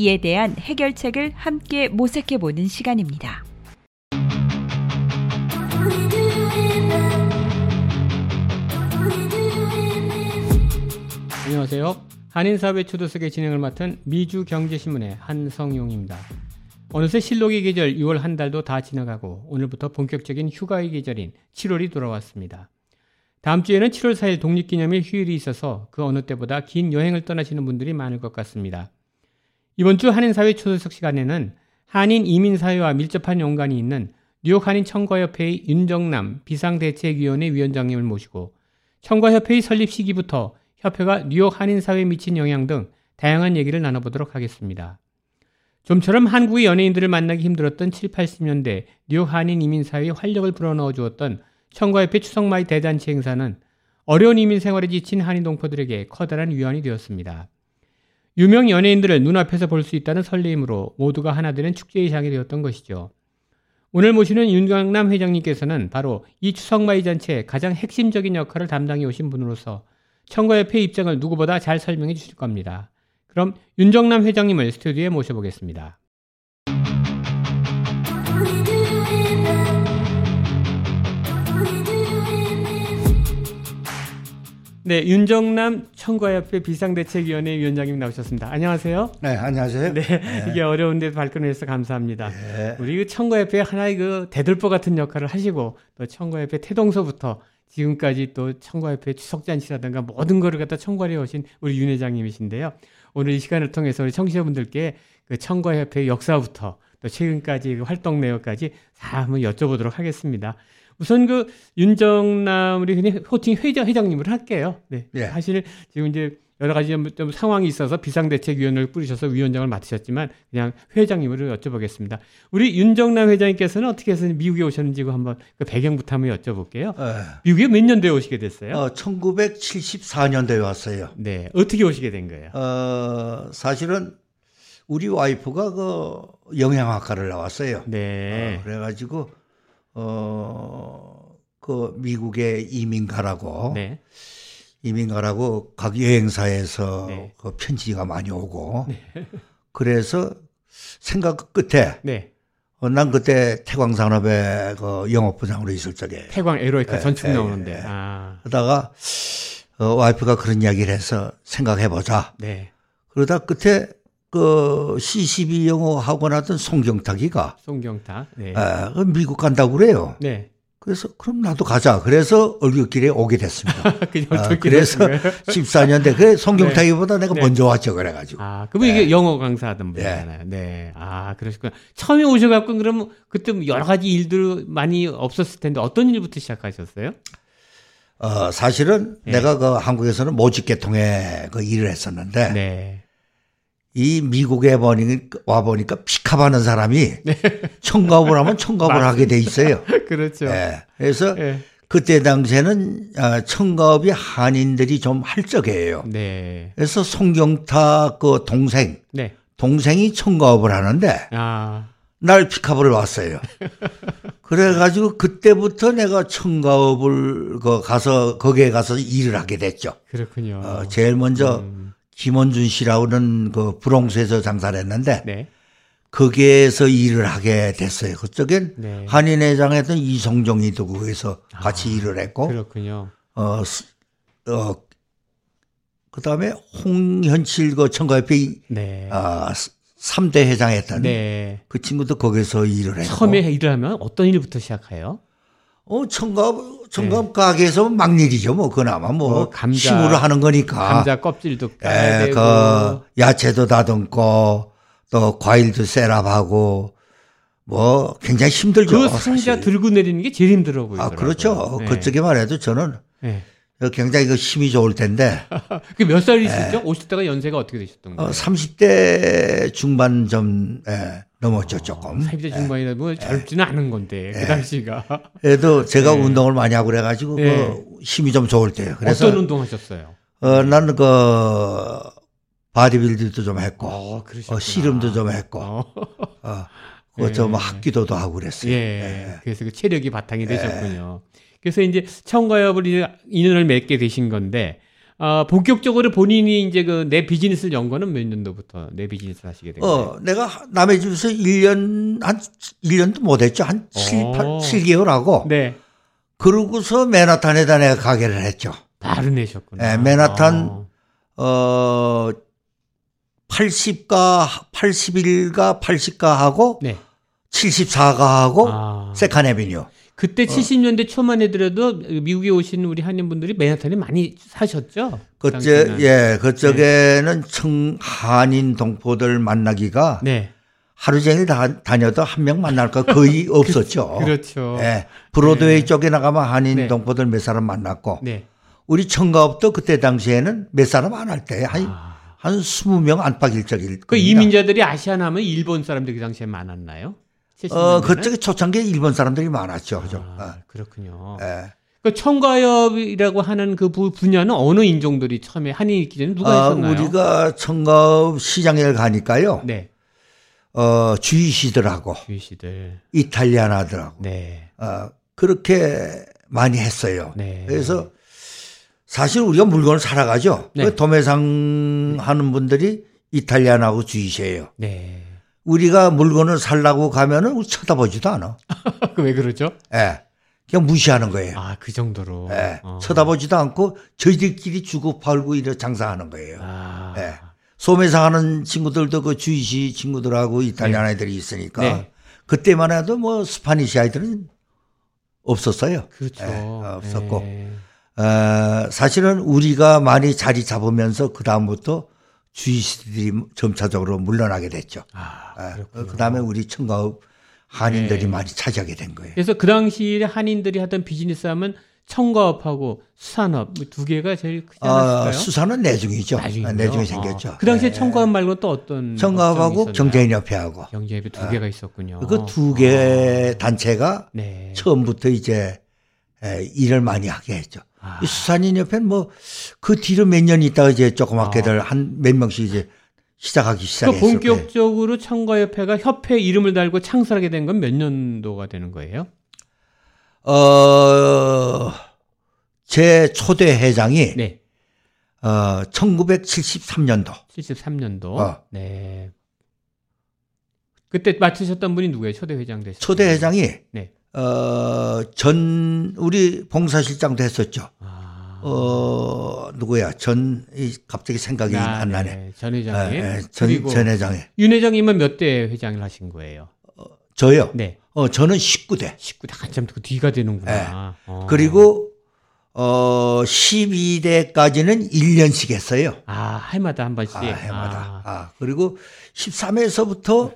이에 대한 해결책을 함께 모색해 보는 시간입니다. 안녕하세요. 한인사회 초도석의 진행을 맡은 미주경제신문의 한성용입니다. 어느새 실록의 계절 6월 한 달도 다 지나가고 오늘부터 본격적인 휴가의 계절인 7월이 돌아왔습니다. 다음 주에는 7월 4일 독립기념일 휴일이 있어서 그 어느 때보다 긴 여행을 떠나시는 분들이 많을 것 같습니다. 이번 주 한인사회 초대석 시간에는 한인 이민사회와 밀접한 연관이 있는 뉴욕 한인 청과협회의 윤정남 비상대책위원회 위원장님을 모시고 청과협회의 설립 시기부터 협회가 뉴욕 한인사회에 미친 영향 등 다양한 얘기를 나눠보도록 하겠습니다. 좀처럼 한국의 연예인들을 만나기 힘들었던 7, 80년대 뉴욕 한인 이민사회에 활력을 불어넣어 주었던 청과협회 추석마이 대잔치 행사는 어려운 이민 생활에 지친 한인 동포들에게 커다란 위안이 되었습니다. 유명 연예인들을 눈앞에서 볼 수 있다는 설레임으로 모두가 하나 되는 축제의 장이 되었던 것이죠. 오늘 모시는 윤정남 회장님께서는 바로 이 추석맞이 잔치의 가장 핵심적인 역할을 담당해 오신 분으로서 청과협회 입장을 누구보다 잘 설명해 주실 겁니다. 그럼 윤정남 회장님을 스튜디오에 모셔보겠습니다. 네, 윤정남 청과협회 비상대책위원회 위원장님 나오셨습니다. 안녕하세요. 네, 안녕하세요. 네, 네. 이게 어려운데 발끈해서 감사합니다. 네. 우리 그 청과협회 하나의 그 대들보 같은 역할을 하시고 또 청과협회 태동서부터 지금까지 또 청과협회 추석잔치라든가 모든 거를 갖다 청과해 오신 우리 윤 회장님이신데요. 오늘 이 시간을 통해서 우리 청취자분들께 그 청과협회 역사부터 또 최근까지 그 활동 내역까지 다 한번 여쭤보도록 하겠습니다. 우선 그 윤정남 우리 그냥 호칭 회장 회장님을 할게요. 네. 예. 사실 지금 이제 여러 가지 좀, 좀 상황이 있어서 비상대책위원회를 뿌리셔서 위원장을 맡으셨지만 그냥 회장님으로 여쭤보겠습니다. 우리 윤정남 회장님께서는 어떻게 해서 미국에 오셨는지 한번 그 배경부터 한번 여쭤볼게요. 에. 예. 미국에 몇 년도에 오시게 됐어요? 어, 1974년도에 왔어요. 네. 어떻게 오시게 된 거예요? 어, 사실은 우리 와이프가 그 영양학과를 나왔어요. 네. 어, 그래가지고 어, 그 미국에 이민 가라고. 네. 이민 가라고 각 여행사에서 네. 그 편지가 많이 오고. 네. 그래서 생각 끝에. 네. 어, 난 그때 태광 산업의 그 영업부장으로 있을 적에. 태광 에로이카 네, 전축 네, 나오는데. 네. 아. 그러다가 어, 와이프가 그런 이야기를 해서 생각해 보자. 네. 그러다 끝에 그 C12 영어 학원 하던 송경탁이가 송경탁 네. 에, 그 미국 간다고 그래요. 네. 그래서 그럼 나도 가자. 그래서 얼굴길에 오게 됐습니다. 아, 그래서 14년 대 그 송경탁이보다 네. 내가 네. 먼저 왔죠. 그래가지고. 아, 그분 네. 이게 영어 강사하던 네. 분이잖아요. 네. 아, 그러시구나. 처음에 오셔갖고 그러면 그때 뭐 여러 가지 일들 많이 없었을 텐데 어떤 일부터 시작하셨어요? 어, 사실은 네. 내가 그 한국에서는 모집계통에 그 일을 했었는데. 네. 이 미국에 와 보니까 피카하는 사람이 네. 청가업을 하면 청가업을 하게 돼 있어요. 그렇죠. 네. 그래서 네. 그때 당시에는 아, 청가업이 한인들이 좀 할적이에요. 네. 그래서 송경탁 그 동생, 네. 동생이 청가업을 하는데 아. 날 픽업을 왔어요. 그래가지고 그때부터 내가 청가업을 그 가서 거기에 가서 일을 하게 됐죠. 그렇군요. 어, 제일 먼저 음. 김원준 씨라고는 그 불홍수에서 장사를 했는데 네. 거기에서 일을 하게 됐어요. 그쪽엔 네. 한인회장했던 이성종이도 거기서 아, 같이 일을 했고 그렇군요. 어, 어 그 다음에 홍현칠 그 청가협회 네. 아 3대 회장 했던 네. 그 친구도 거기서 일을 했고 처음에 일을 하면 어떤 일부터 시작해요? 어, 청갑, 청갑 네. 가게에서 막 일이죠. 뭐, 그나마 뭐, 뭐 감자, 힘으로 하는 거니까. 감자 껍질도 예, 그, 야채도 다듬고, 또 과일도 셋업하고, 뭐, 굉장히 힘들죠. 그 상자 사실. 들고 내리는 게 제일 힘들어 보여요. 아, 그렇죠. 네. 그쪽에만 해도 저는 네. 굉장히 그 힘이 좋을 텐데. 그 몇 살이시죠? 네. 50대가 연세가 어떻게 되셨던 거예요? 어, 30대 중반 좀, 예. 넘었죠 조금. 40대 중반이다 뭐 젊지는 않은 건데 그 당시가. 그래도 제가 운동을 많이 하고 그래가지고 그 힘이 좀 좋을 때요. 그래서 어떤 운동 하셨어요? 어, 나는 그 바디빌딩도 좀 했고, 어, 어, 씨름도 좀 했고, 어, 어 그좀 예. 합기도도 하고 그랬어요. 예. 예. 그래서 그 체력이 바탕이 되셨군요. 예. 그래서 이제 청과협을 인연을 맺게 되신 건데, 어, 본격적으로 본인이 이제 그 내 비즈니스를 연 거는 몇 년도부터 내 비즈니스를 하시게 된 거예요? 어, 내가 남의 집에서 1년, 한 1년도 못 했죠. 한 7, 8, 7개월 하고. 네. 그러고서 맨하탄에다 내가 가게를 했죠. 바로 내셨구나. 네, 맨하탄, 아. 어, 80가, 81가, 80가 하고. 네. 74가 하고. 아. 세칸 에비뉴. 그때 어. 70년대 초만 해더라도 미국에 오신 우리 한인분들이 맨하탄에 많이 사셨죠? 그때 예, 그쪽에는 네. 청 한인 동포들 만나기가 네. 하루 종일 다, 다녀도 한 명 만날 거 거의 그, 없었죠. 그렇죠. 예. 브로드웨이 네. 쪽에 나가면 한인 네. 동포들 몇 사람 만났고 네. 우리 청가업도 그때 당시에는 몇 사람 안 할 때 한, 아. 한 20명 안팎 일 적일 그 이민자들이 아시아나 하면 일본 사람들 그 당시에 많았나요? 어, 그쪽에 초창기에 일본 사람들이 많았죠. 그죠? 아, 어. 그렇군요. 예. 그 청가협이라고 하는 그 분야는 어느 인종들이 처음에 한인이 있기 전에 누가 아, 있었나요? 우리가 청가업 시장에 가니까요. 네. 어, 주이시들하고 주이시들. 이탈리아나들하고 네. 어, 그렇게 많이 했어요. 네. 그래서 사실 우리가 물건을 살아가죠. 네. 그 도매상 하는 분들이 이탈리아나하고 주이시예요. 네. 우리가 물건을 살라고 가면은 쳐다보지도 않아. 왜 그러죠? 예. 네. 그냥 무시하는 거예요. 아, 그 정도로. 예. 네. 어. 쳐다보지도 않고 저희들끼리 주고 팔고 이래 장사하는 거예요. 아. 예. 소매상 하는 친구들도 그 주이시 친구들하고 이탈리안 네. 아이들이 있으니까 네. 그때만 해도 뭐 스파니시 아이들은 없었어요. 그렇죠. 예, 없었고. 네. 어, 사실은 우리가 많이 자리 잡으면서 그다음부터 주이시들이 점차적으로 물러나게 됐죠. 아, 예, 그 다음에 우리 청가업 한인들이 네. 많이 차지하게 된 거예요. 그래서 그 당시에 한인들이 하던 비즈니스 하면 청가업하고 수산업 뭐두 개가 제일 크지 아, 않았을까요? 어, 수산은 내중이죠. 나중이죠? 내중에 생겼죠. 아, 그 당시에 네. 청가업 말고 또 어떤 청가업하고 경제인협회하고 경제협회 두 개가 있었군요. 그 두개 아. 단체가 네. 처음부터 이제 일을 많이 하게 했죠. 아. 이 수산인협회는 뭐 그 뒤로 몇 년 있다가 이제 조그맣게들 아. 한몇 명씩 이제 시작하기 시작했어요. 그러니까 본격적으로 청과협회가 협회 이름을 달고 창설하게 된 건 몇 년도가 되는 거예요? 어, 제 초대 회장이 네. 어, 1973년도. 73년도. 어. 네. 그때 맡으셨던 분이 누구예요? 초대 회장 되셨 초대 회장이 네. 어, 전, 우리 봉사실장도 했었죠. 아. 어, 누구야? 전, 갑자기 생각이 아, 안 나네. 네. 전 회장님. 네, 전, 전 회장이. 윤 회장님은 몇 대 회장을 하신 거예요? 어, 저요? 네. 어, 저는 19대. 19대. 한참 그 뒤가 되는구나. 네. 어. 그리고, 어, 12대까지는 1년씩 했어요. 아, 해마다 한 번씩? 아, 해마다. 아, 아 그리고 13회에서부터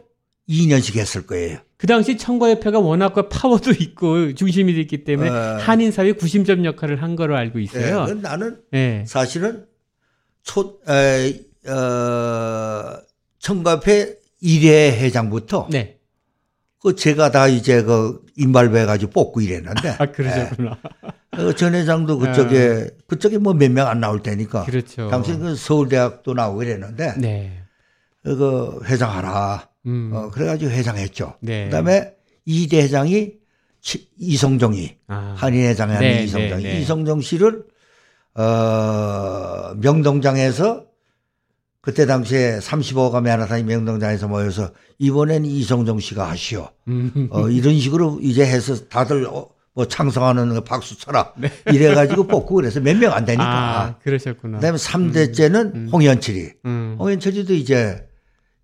2년씩 했을 거예요. 그 당시 청과협회가 워낙 그 파워도 있고 중심이 됐기 때문에 어. 한인 사회 구심점 역할을 한 거로 알고 있어요. 네, 나는 네. 사실은 초, 에, 어, 청과협회 1회 회장부터 네. 그 제가 다 이제 그 인발배 가지고 뽑고 이랬는데. 아, 그러셨구나. 네. 그전 회장도 그쪽에, 아. 그쪽에 뭐 몇 명 안 나올 테니까. 그렇죠. 당시 그 서울대학도 나오고 이랬는데. 네. 그 회장하라. 음. 어, 그래가지고 회장했죠. 네. 그다음에 이대 회장이 이성종이 아. 한인회장의 네, 네, 이성종 네, 이성종 씨를 어, 명동장에서 그때 당시에 35가 매하나산이 명동장에서 모여서 이번엔 이성종 씨가 하시오. 음. 어, 이런 식으로 이제 해서 다들 어, 뭐 창성하는 박수 쳐라. 네. 이래가지고 뽑고 그래서 몇 명 안 되니까. 아, 그러셨구나. 그 다음에 3대째는 음. 음. 홍현철이. 음. 홍현철이도 이제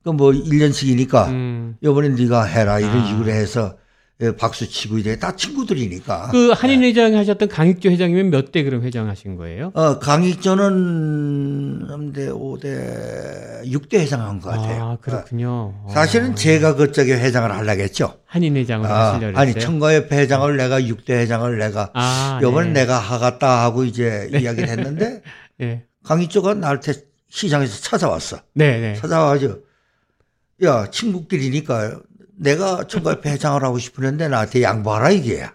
그뭐 1년씩이니까 음. 이번엔 네가 해라 이런 아. 식으로 해서 예, 박수 치고 이제 다 친구들이니까. 그 한인 회장 하셨던 강익조 회장이면 몇 대 그럼 회장 하신 거예요? 어, 강익조는 3대, 5대, 6대 회장 한 것 같아요. 아, 그렇군요. 어. 사실은 제가 그쪽에 회장을 하려고 했죠. 한인 회장을 아, 하시려고 아니, 청과협 회장을 내가 6대 회장을 내가 아, 요번에 네. 내가 하겠다 하고 이제 네. 이야기를 했는데 네. 강익조가 나한테 시장에서 찾아왔어. 네, 네. 찾아와가지고 야, 친구끼리니까 내가 총괄협회 회장을 하고 싶었는데 나한테 양보하라 이게야.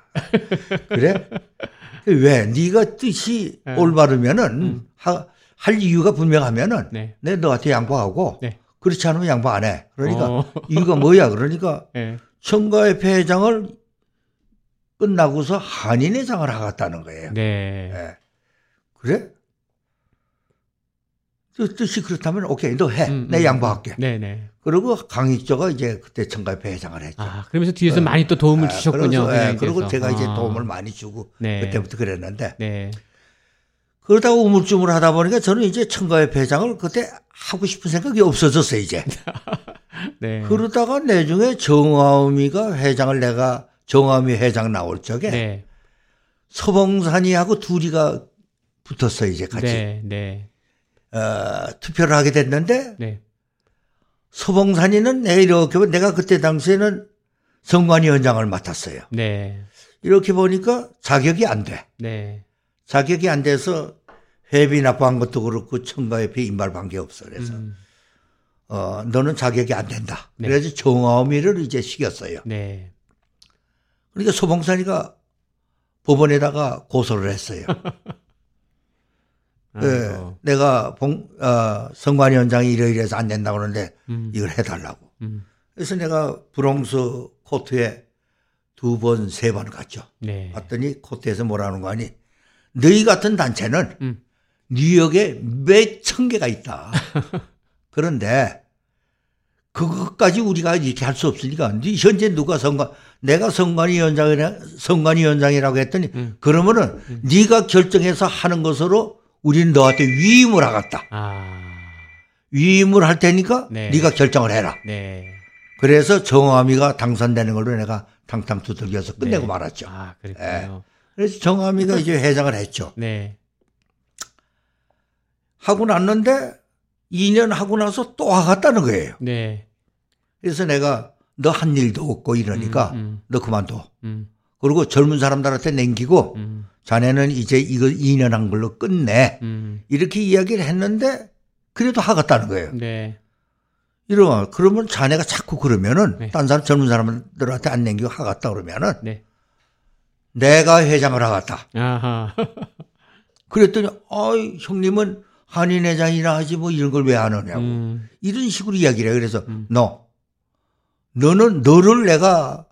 그래? 왜? 네가 뜻이 네. 올바르면은 음. 하, 할 이유가 분명하면은 네. 내가 너한테 양보하고 네. 그렇지 않으면 양보 안 해. 그러니까 어. 이유가 뭐야? 그러니까 네. 청가협회 회장을 끝나고서 한인회장을 하겠다는 거예요. 네. 네. 그래? 뜻이 그렇다면 오케이 너 해. 음, 내 음, 양보할게. 네네. 네. 그리고 강익조가 이제 그때 청가협회 회장을 했죠. 아, 그러면서 뒤에서 네. 많이 또 도움을 아, 주셨군요. 그래서, 네, 그리고 제가 아. 이제 도움을 많이 주고 네. 그때부터 그랬는데 네. 그러다가 우물쭈물 하다 보니까 저는 이제 청가협회 회장을 그때 하고 싶은 생각이 없어졌어요 이제. 네. 그러다가 내중에 정화음이가 회장을 내가 정화음이 회장 나올 적에 네. 서봉산이하고 둘이가 붙었어요 이제 같이. 네, 네. 어, 투표를 하게 됐는데 네. 서봉산이는 내 이렇게 내가 그때 당시에는 선관위원장을 맡았어요. 네. 이렇게 보니까 자격이 안 돼. 네. 자격이 안 돼서 회비 납부한 것도 그렇고 청가협회 인발 관계 없어. 그래서 음. 어 너는 자격이 안 된다. 네. 그래서 정화미를 이제 시켰어요. 네. 그러니까 소봉산이가 법원에다가 고소를 했어요. 네, 내가 봉, 어, 선관위원장이 이러이러해서 안 된다고 그러는데 음. 이걸 해달라고. 음. 그래서 내가 브롱스 코트에 두 번, 세 번 갔죠. 네. 갔더니 코트에서 뭐라는 거 아니. 너희 같은 단체는 음. 뉴욕에 몇 천 개가 있다. 그런데 그것까지 우리가 이렇게 할 수 없으니까 현재 누가 선관 내가 선관위원장이라 선관위원장이라고 했더니 음. 그러면은 음. 네가 결정해서 하는 것으로 우리는 너한테 위임을 하겠다. 아. 위임을 할 테니까 네. 네가 결정을 해라. 네. 그래서 정화미가 당선되는 걸로 내가 탕탕 두들겨서 끝내고 네. 말았죠. 아, 그렇군요. 네. 그래서 정화미가 이제 회장을 했죠. 네. 하고 났는데 2년 하고 나서 또 하겠다는 거예요. 네. 그래서 내가 너 한 일도 없고 이러니까 음, 음. 너 그만둬. 음. 그리고 젊은 사람들한테 남기고 음. 자네는 이제 이거 2년 한 걸로 끝내. 음. 이렇게 이야기를 했는데 그래도 하겠다는 거예요. 네. 이러면 그러면 자네가 자꾸 그러면은 네. 딴 사람 젊은 사람들한테 안 남기고 하겠다 그러면은 네. 내가 회장을 하겠다. 아하. 그랬더니 어이 형님은 한인 회장이나 하지 뭐 이런 걸 왜 안 하냐고 음. 이런 식으로 이야기를 해요. 그래서 음. 너 너는 너를 내가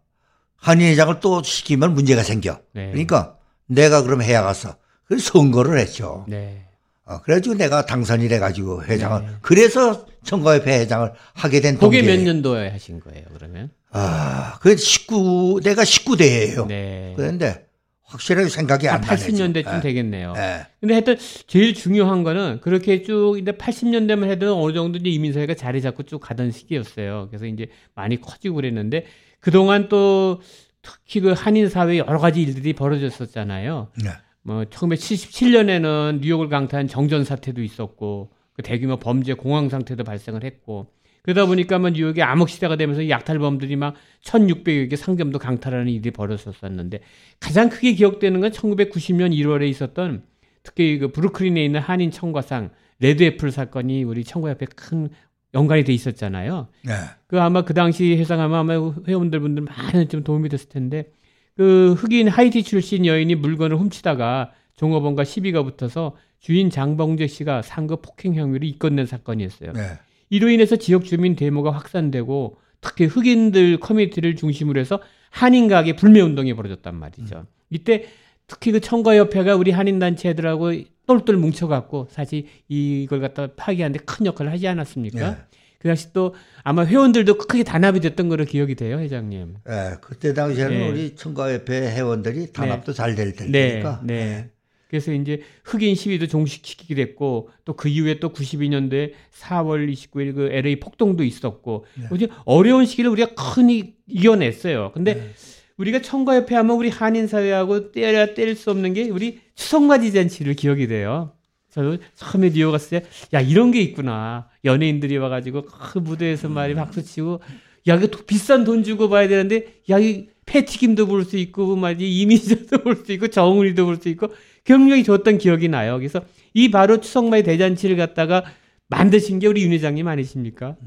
한인 회장을 또 시키면 문제가 생겨. 네. 그러니까 내가 그럼 해야겠어. 그래서 선거를 했죠. 네. 어, 그래가지고 내가 당선이 돼가지고 회장을. 네. 그래서 청과협회 회장을 하게 된 그게 몇 년도에 하신 거예요, 그러면? 아, 그 19, 내가 19대예요. 네. 그런데 확실하게 생각이 안 나요. 80년대쯤 네. 되겠네요. 네. 근데 하여튼 제일 중요한 거는 그렇게 쭉 이제 80년대만 해도 어느 정도 이제 이민사회가 자리 잡고 쭉 가던 시기였어요. 그래서 이제 많이 커지고 그랬는데 그동안 또 특히 그 한인 사회 여러 가지 일들이 벌어졌었잖아요. 네. 뭐 1977년에는 뉴욕을 강타한 정전 사태도 있었고 그 대규모 범죄 공황 상태도 발생을 했고 그러다 보니까 뭐 뉴욕의 암흑 시대가 되면서 약탈범들이 막 1,600여 개 상점도 강탈하는 일이 벌어졌었는데 가장 크게 기억되는 건 1990년 1월에 있었던 특히 그 브루클린에 있는 한인 청과상 Red Apple 사건이 우리 청과협회 큰 연관이 돼 있었잖아요. 네. 그 아마 그 당시 회상하면 아마 회원들 분들 많은 좀 도움이 됐을 텐데 그 흑인 하이티 출신 여인이 물건을 훔치다가 종업원과 시비가 붙어서 주인 장봉재 씨가 3급 폭행 혐의로 입건된 사건이었어요. 네. 이로 인해서 지역 주민 데모가 확산되고 특히 흑인들 커뮤니티를 중심으로 해서 한인 가게 불매 운동이 벌어졌단 말이죠. 음. 이때 특히 그 청과협회가 우리 한인 단체들하고 똘똘 뭉쳐갖고 사실 이걸 갖다 파기하는데 큰 역할을 하지 않았습니까? 네. 그 당시 또 아마 회원들도 크게 단합이 됐던 거로 기억이 돼요, 회장님. 네, 그때 당시에는 네. 우리 청과협회 회원들이 단합도 네. 잘될 때니까. 네, 네. 그래서 이제 흑인 시위도 종식시키게 됐고 또 그 이후에 또 92년도에 4월 29일 그 LA 폭동도 있었고 네. 어려운 시기를 우리가 큰히 이겨냈어요. 근데 네. 우리가 청과협회 하면 우리 한인 사회하고 때려야 뗄수 없는 게 우리 추석맞이 잔치를 기억이 돼요. 저도 처음에 뉴욕 갔을 때, 야, 이런 게 있구나. 연예인들이 와가지고 그 무대에서 말이 박수 치고, 야, 이거 비싼 돈 주고 봐야 되는데, 야, 이 패튀김도 볼 수 있고, 말이지, 이미지도 볼 수 있고, 정훈이도 볼 수 있고, 경력이 좋았던 기억이 나요. 그래서 이 바로 추석맞이 대잔치를 갖다가 만드신 게 우리 윤 회장님 아니십니까?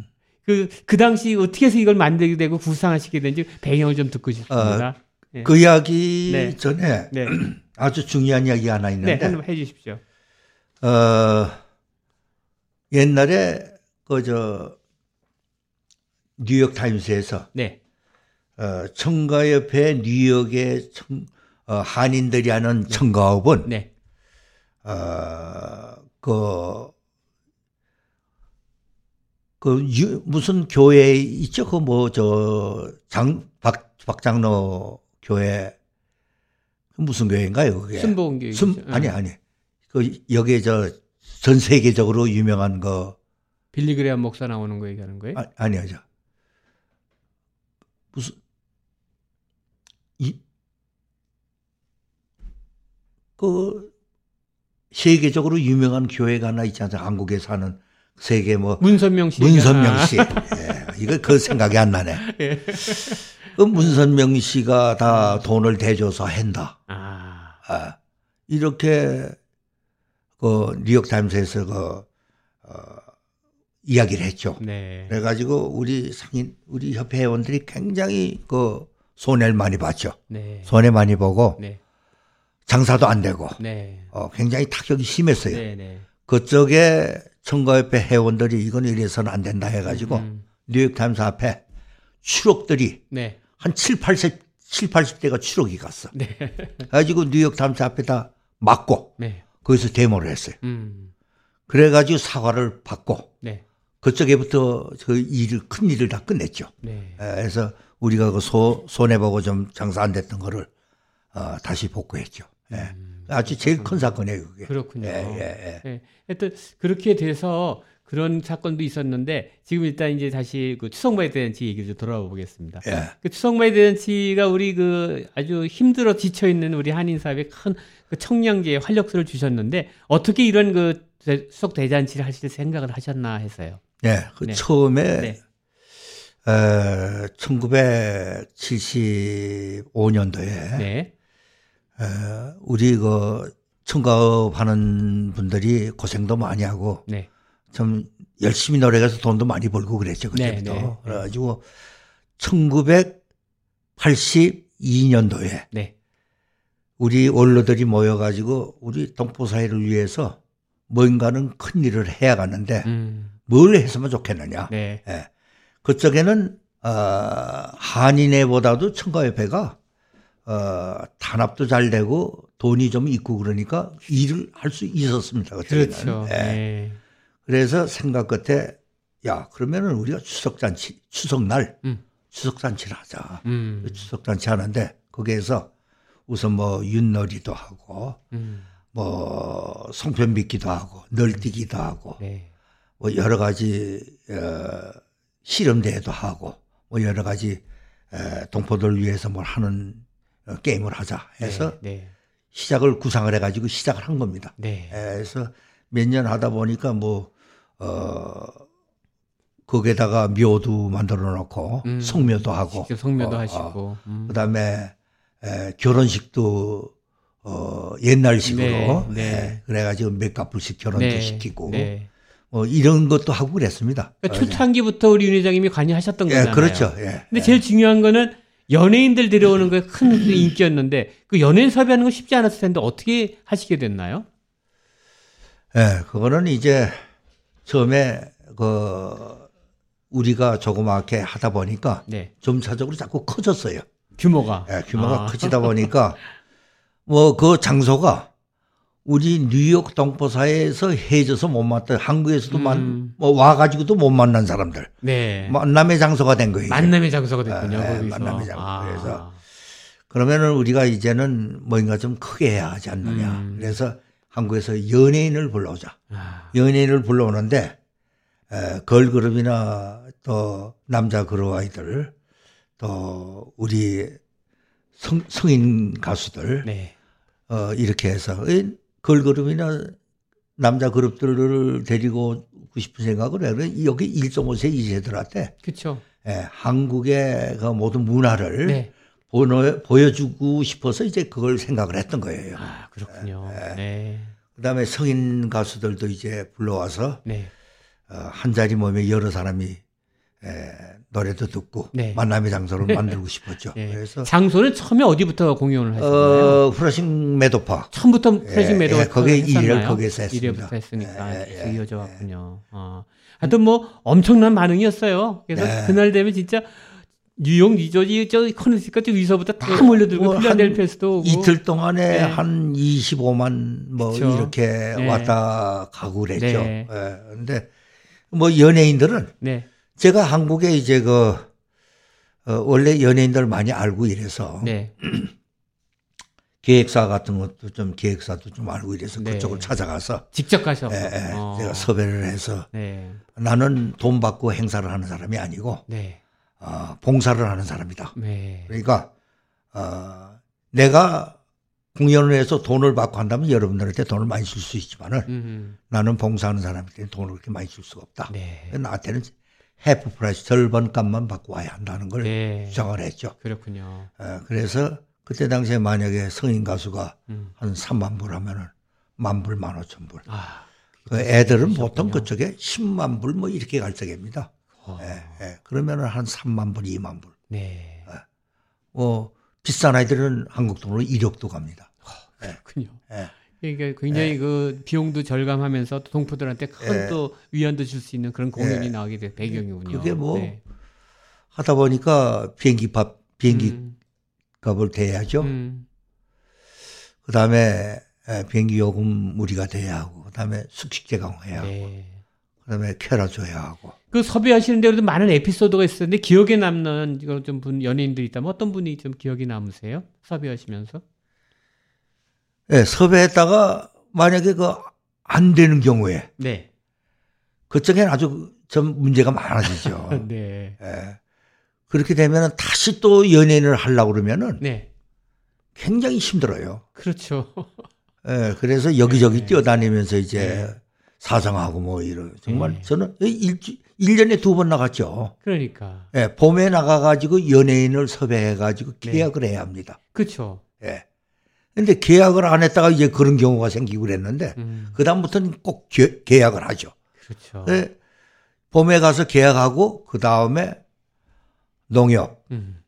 그, 그 당시 어떻게 해서 이걸 만들게 되고 구상하시게 된지 배경을 좀 듣고 싶습니다. 어, 예. 그 이야기 네. 전에 네. 아주 중요한 이야기 하나 있는데. 네, 해 주십시오. 어, 옛날에 그 저 뉴욕 타임스에서 네. 어, 청가협회 뉴욕의 청, 어, 한인들이 하는 네. 청가업은 네. 어, 그, 그 유, 무슨 교회 있죠? 그 뭐 저 장 박 박장로 교회 그 무슨 교회인가요? 그게 순복음 교회. 아니 아니. 그 여기에 저전 세계적으로 유명한 거 빌리그레암 목사 나오는 거 얘기하는 거예요? 아, 아니요, 저 무슨 이 그 세계적으로 유명한 교회가 하나 있지 않습니까? 한국에 사는 세계 뭐 문선명 씨 문선명 씨 예, 이거 그 생각이 안 나네. 예. 그 문선명 씨가 다 돈을 대줘서 한다. 아. 아 이렇게 그 뉴욕 타임스에서 그 어, 이야기를 했죠. 네. 그래가지고 우리 상인 우리 협회 회원들이 굉장히 그 손해를 많이 봤죠. 네. 손해 많이 보고 네. 장사도 안 되고 네. 어, 굉장히 타격이 심했어요. 네, 네. 그쪽에 청가협회 회원들이 이건 이래서는 안 된다 해가지고 음. 뉴욕타임스 앞에 추록들이 네. 한 7, 80, 7, 80대가 추록이 갔어. 네. 그래가지고 뉴욕타임스 앞에다 맞고 네. 거기서 데모를 했어요. 음. 그래가지고 사과를 받고 네. 그쪽에부터 그 일을 큰 일을 다 끝냈죠. 네. 그래서 우리가 그 소, 손해보고 좀 장사 안 됐던 거를 어, 다시 복구했죠. 예. 음, 아주 제일 큰 사건이에요, 그게. 그렇군요. 예, 예, 예. 예. 하여튼 그렇게 돼서 그런 사건도 있었는데 지금 일단 이제 다시 그 추석마이 대잔치 얘기를 돌아와 보겠습니다. 예. 그 추석마이 대잔치가 우리 그 아주 힘들어 지쳐 있는 우리 한인 사회에 큰 그 청량기에 활력소를 주셨는데 어떻게 이런 그 추석 대잔치를 하실 생각을 하셨나 해서요. 예. 그 네. 처음에 네. 어, 1975년도에 네. 우리 그 청가업 하는 분들이 고생도 많이 하고 네. 좀 열심히 노력해서 돈도 많이 벌고 그랬죠 그때부터 네, 네. 그래가지고 1982년도에 네. 우리 원로들이 모여가지고 우리 동포 사회를 위해서 뭔가는 큰 일을 해야 가는데 음. 뭘 했으면 좋겠느냐. 네. 예. 그쪽에는 어, 한인회보다도 청가협회가 어, 단합도 잘 되고 돈이 좀 있고 그러니까 일을 할 수 있었습니다. 그때는. 그렇죠. 네. 네. 그래서 생각 끝에 야 그러면은 우리가 추석 잔치 추석날 음. 추석 잔치를 하자. 음. 추석 잔치 하는데 거기에서 우선 뭐 윷놀이도 하고 음. 뭐 송편 빚기도 하고 널뛰기도 하고 네. 뭐 여러 가지 어, 실험 대회도 하고 뭐 여러 가지 에, 동포들 위해서 뭘 하는 어, 게임을 하자 해서 네, 네. 시작을 구상을 해가지고 시작을 한 겁니다. 네. 그래서 몇 년 하다 보니까 뭐, 어, 거기에다가 묘도 만들어 놓고 음, 성묘도 하고. 성묘도 어, 하시고. 어, 음. 그 다음에 에, 결혼식도 어, 옛날식으로. 네, 네. 에, 그래가지고 몇 카풀씩 결혼도 네, 시키고. 네. 뭐 이런 것도 하고 그랬습니다. 그러니까 초창기부터 우리 윤 회장님이 관여하셨던 예, 거잖아요. 그렇죠. 예. 근데 제일 중요한 거는 연예인들 데려오는 거에 큰 인기였는데 그 연예인 섭외하는 거 쉽지 않았을 텐데 어떻게 하시게 됐나요? 예, 네, 그거는 이제 처음에 그 우리가 조그맣게 하다 보니까 네. 점차적으로 자꾸 커졌어요. 규모가. 예, 네, 규모가 아. 커지다 보니까 뭐 그 장소가 우리 뉴욕 동포사에서 해져서 못 만났다. 한국에서도 음. 만, 뭐 와가지고도 못 만난 사람들. 네. 만남의 장소가 된 거예요. 만남의 장소가 됐군요. 네, 만남의 장소. 아. 그래서 그러면은 우리가 이제는 뭔가 좀 크게 해야 하지 않느냐. 음. 그래서 한국에서 연예인을 불러오자. 아. 연예인을 불러오는데 에, 걸그룹이나 또 남자 그룹 아이들 또 우리 성, 성인 가수들 네. 어, 이렇게 해서 걸그룹이나 남자 그룹들을 데리고 오고 싶은 생각을 해. 여기 1.5세, 2세들한테. 그렇죠. 예, 한국의 그 모든 문화를 네. 보여, 보여주고 싶어서 이제 그걸 생각을 했던 거예요. 아, 그렇군요. 예, 예. 네. 그 다음에 성인 가수들도 이제 불러와서 네. 어, 한 자리 모임에 여러 사람이 예, 노래도 듣고 네. 만남의 장소를 만들고 싶었죠. 네. 그래서 장소는 처음에 어디부터 공연을 하셨나요? 어, Flushing Meadow Park. 처음부터 Flushing Meadow Park. 예, 거기에 일을 거기서 했습니다. 1회부터 했으니까 예, 계속 이어져 왔군요. 어. 하여튼 뭐 엄청난 반응이었어요. 그래서 네. 그날 되면 진짜 뉴욕, 뉴저지, 저 커네티컷 위서부터 다 뭐, 몰려들고 뭐 필라델피아서도 오고 이틀 동안에 네. 한 25만 뭐 그쵸. 이렇게 네. 왔다 가고 그랬죠. 네. 예. 근데 뭐 연예인들은 네. 제가 한국에 이제 그 어, 원래 연예인들 많이 알고 이래서 네. 기획사 같은 것도 좀 기획사도 좀 알고 이래서 네. 그쪽을 찾아가서 직접 가서 예, 예, 어. 제가 섭외를 해서 네. 나는 돈 받고 행사를 하는 사람이 아니고 네. 어, 봉사를 하는 사람이다. 네. 그러니까 어, 내가 공연을 해서 돈을 받고 한다면 여러분들한테 돈을 많이 줄 수 있지만은 음흠. 나는 봉사하는 사람한테 돈을 그렇게 많이 줄 수가 없다. 네. 나한테는 half price 절반 값만 받고 와야 한다는 걸 네. 주장을 했죠. 그렇군요. 어, 그래서 그때 당시에 만약에 성인 가수가 음. 한 3만 불 하면은 만 불, 만 오천 불. 아, 그 애들은 보통 그쪽에 10만 불 뭐 이렇게 갈 적입니다. 어. 예, 예. 그러면은 한 3만 불, 2만 불. 네. 예. 뭐 비싼 아이들은 한국 돈으로 1억도 갑니다. 어, 그렇군요. 예. 그러니까 굉장히 예. 그 비용도 절감하면서 또 동포들한테 큰또 예. 위안도 줄 수 있는 그런 공연이 예. 나오게 된 배경이군요. 그게 뭐 네. 하다 보니까 비행기 밥, 비행기 음. 값을 대야죠. 음. 그 다음에 비행기 요금 우리가 대야 하고, 그 다음에 숙식 제공해야 하고, 네. 그 다음에 캐라 줘야 하고. 그 섭외하시는 데도 많은 에피소드가 있었는데 기억에 남는 이거 좀분 연예인들이 있다면 어떤 분이 좀 기억이 남으세요? 섭외하시면서? 네, 섭외했다가 만약에 그 안 되는 경우에. 네. 그쪽엔 아주 좀 문제가 많아지죠. 네. 네. 그렇게 되면은 다시 또 연예인을 하려고 그러면은. 네. 굉장히 힘들어요. 그렇죠. 예, 네, 그래서 여기저기 네. 뛰어다니면서 이제 네. 사정하고 뭐 이런 정말 네. 저는 일주 1년에 두 번 나갔죠. 그러니까. 예, 봄에 나가가지고 연예인을 섭외해가지고 네. 계약을 네. 해야 합니다. 그렇죠. 예. 근데 계약을 안 했다가 이제 그런 경우가 생기고 그랬는데, 음. 그다음부터는 꼭 개, 계약을 하죠. 그렇죠. 예, 봄에 가서 계약하고, 그 다음에 농협, 음.